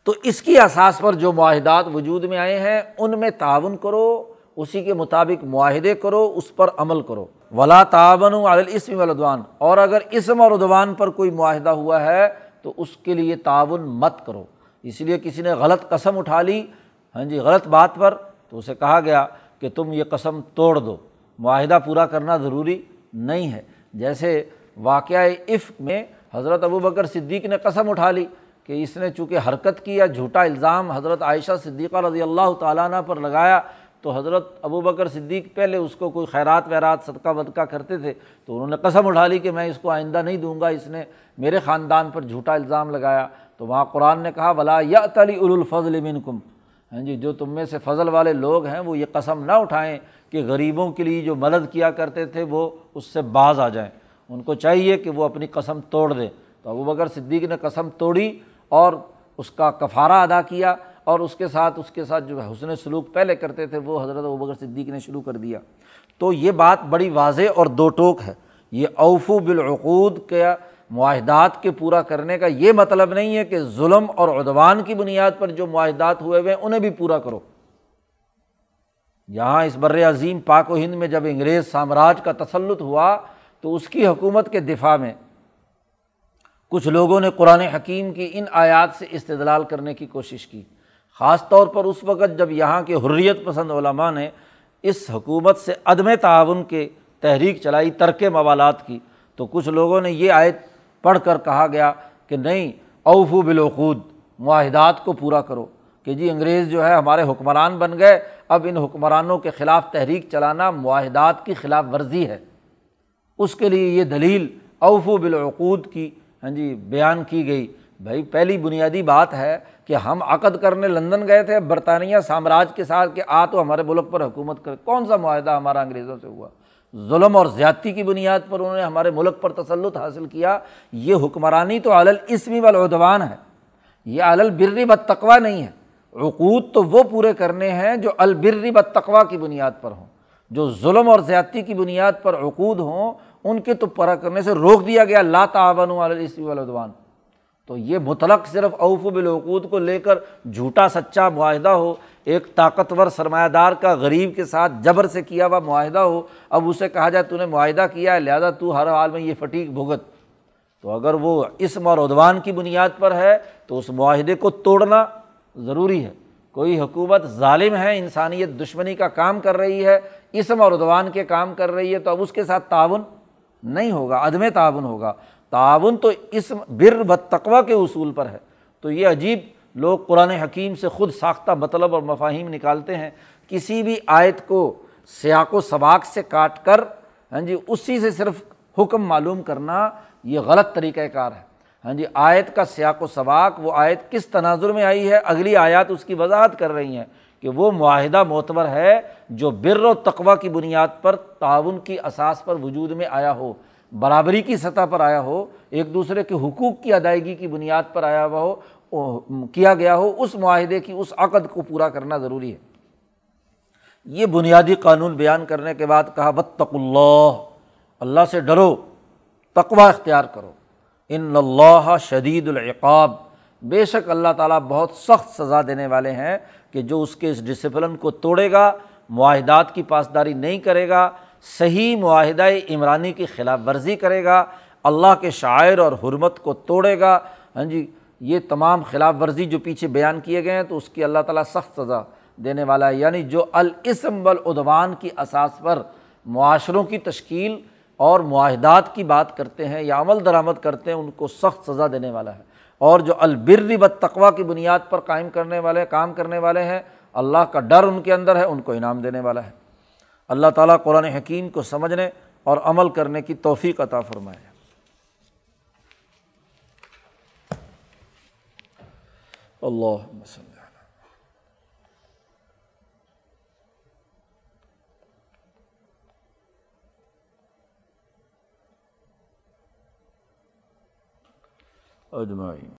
تو اس کی اساس پر جو معاہدات وجود میں آئے ہیں، ان میں تعاون کرو، اسی کے مطابق معاہدے کرو، اس پر عمل کرو۔ ولا تعاون عالسم ولادوان اور اگر اسم اور ادوان پر کوئی معاہدہ ہوا ہے، تو اس کے لیے تعاون مت کرو۔ اس لیے کسی نے غلط قسم اٹھا لی ہاں جی غلط بات پر تو اسے کہا گیا کہ تم یہ قسم توڑ دو۔ معاہدہ پورا کرنا ضروری نہیں ہے۔ جیسے واقعہ عفق میں حضرت ابو بکر صدیق نے قسم اٹھا لی کہ اس نے چونکہ حرکت کی یا جھوٹا الزام حضرت عائشہ صدیقہ رضی اللہ تعالیٰ عنہ پر لگایا، تو حضرت ابو بکر صدیق پہلے اس کو کوئی خیرات ویرات، صدقہ، ودقہ کرتے تھے، تو انہوں نے قسم اٹھا لی کہ میں اس کو آئندہ نہیں دوں گا۔ اس نے میرے خاندان پر جھوٹا الزام لگایا۔ تو وہاں قرآن نے کہا بلا یا تلی الفضل منکم ہاں جی جو تم میں سے فضل والے لوگ ہیں، وہ یہ قسم نہ اٹھائیں کہ غریبوں کے لیے جو مدد کیا کرتے تھے، وہ اس سے باز آ جائیں۔ ان کو چاہیے کہ وہ اپنی قسم توڑ دیں۔ تو ابو بکر صدیق نے قسم توڑی اور اس کا کفارہ ادا کیا اور اس کے ساتھ، اس کے ساتھ جو حسن سلوک پہلے کرتے تھے، وہ حضرت ابو بکر صدیق نے شروع کر دیا۔ تو یہ بات بڑی واضح اور دو ٹوک ہے۔ یہ اوفو بالعقود کے معاہدات کے پورا کرنے کا یہ مطلب نہیں ہے کہ ظلم اور ادوان کی بنیاد پر جو معاہدات ہوئے ہوئے ہیں، انہیں بھی پورا کرو۔ یہاں اس بر عظیم پاک و ہند میں جب انگریز سامراج کا تسلط ہوا، تو اس کی حکومت کے دفاع میں کچھ لوگوں نے قرآن حکیم کی ان آیات سے استدلال کرنے کی کوشش کی۔ خاص طور پر اس وقت جب یہاں کے حریت پسند علماء نے اس حکومت سے عدم تعاون کے تحریک چلائی، ترک موالات کی، تو کچھ لوگوں نے یہ آیت پڑھ کر کہا گیا کہ نہیں، اوفو بالعقود، معاہدات کو پورا کرو۔ کہ جی انگریز جو ہے ہمارے حکمران بن گئے، اب ان حکمرانوں کے خلاف تحریک چلانا معاہدات کی خلاف ورزی ہے۔ اس کے لیے یہ دلیل اوفو بالعقود کی ہاں جی بیان کی گئی۔ بھائی، پہلی بنیادی بات ہے کہ ہم عقد کرنے لندن گئے تھے، برطانیہ سامراج کے ساتھ کہ آ تو ہمارے ملک پر حکومت کرے۔ کون سا معاہدہ ہمارا انگریزوں سے ہوا؟ ظلم اور زیادتی کی بنیاد پر انہوں نے ہمارے ملک پر تسلط حاصل کیا، یہ حکمرانی تو علل اسمی والعدوان ہے، یہ علل بری بدتقوا نہیں ہے۔ عقود تو وہ پورے کرنے ہیں جو البری بدتقوا کی بنیاد پر ہوں، جو ظلم اور زیادتی کی بنیاد پر عقود ہوں، ان کے تو پرا کرنے سے روک دیا گیا اللہ تعاون والاسمی والعدوان۔ تو یہ مطلق صرف اوف بالعقود کو لے کر جھوٹا سچا معاہدہ ہو ایک طاقتور سرمایہ دار کا غریب کے ساتھ جبر سے کیا ہوا معاہدہ ہو، اب اسے کہا جائے تو نے معاہدہ کیا ہے، لہٰذا تو ہر حال میں یہ فٹیک بھگت۔ تو اگر وہ اسم اور ادوان کی بنیاد پر ہے، تو اس معاہدے کو توڑنا ضروری ہے۔ کوئی حکومت ظالم ہے، انسانیت دشمنی کا کام کر رہی ہے، اسم اور ادوان کے کام کر رہی ہے، تو اب اس کے ساتھ تعاون نہیں ہوگا، عدم تعاون ہوگا۔ تعاون تو اس بر و تقوا کے اصول پر ہے۔ تو یہ عجیب لوگ قرآن حکیم سے خود ساختہ مطلب اور مفاہیم نکالتے ہیں، کسی بھی آیت کو سیاق و سباق سے کاٹ کر ہاں جی اسی سے صرف حکم معلوم کرنا یہ غلط طریقۂ کار ہے۔ ہاں جی آیت کا سیاق و سباق، وہ آیت کس تناظر میں آئی ہے، اگلی آیات اس کی وضاحت کر رہی ہیں کہ وہ معاہدہ معتبر ہے جو بر و تقوا کی بنیاد پر، تعاون کی اساس پر وجود میں آیا ہو، برابری کی سطح پر آیا ہو، ایک دوسرے کے حقوق کی ادائیگی کی بنیاد پر آیا ہوا ہو کیا گیا ہو، اس معاہدے کی، اس عقد کو پورا کرنا ضروری ہے۔ یہ بنیادی قانون بیان کرنے کے بعد کہا بتق اللہ اللہ سے ڈرو تقوا اختیار کرو۔ ان اللہ شدید العقاب۔ بے شک اللہ تعالیٰ بہت سخت سزا دینے والے ہیں کہ جو اس کے اس ڈسپلن کو توڑے گا، معاہدات کی پاسداری نہیں کرے گا، صحیح معاہدہ عمرانی کی خلاف ورزی کرے گا، اللہ کے شاعر اور حرمت کو توڑے گا۔ ہاں جی یہ تمام خلاف ورزی جو پیچھے بیان کیے گئے ہیں، تو اس کی اللہ تعالیٰ سخت سزا دینے والا ہے۔ یعنی جو الاسم والعدوان کی اساس پر معاشروں کی تشکیل اور معاہدات کی بات کرتے ہیں یا عمل درآمد کرتے ہیں، ان کو سخت سزا دینے والا ہے۔ اور جو البر و تقوا کی بنیاد پر قائم کرنے والے، کام کرنے والے ہیں، اللہ کا ڈر ان کے اندر ہے، ان کو انعام دینے والا ہے۔ اللہ تعالیٰ قرآن حکیم کو سمجھنے اور عمل کرنے کی توفیق عطا فرمائے۔ اللہ اجمعین.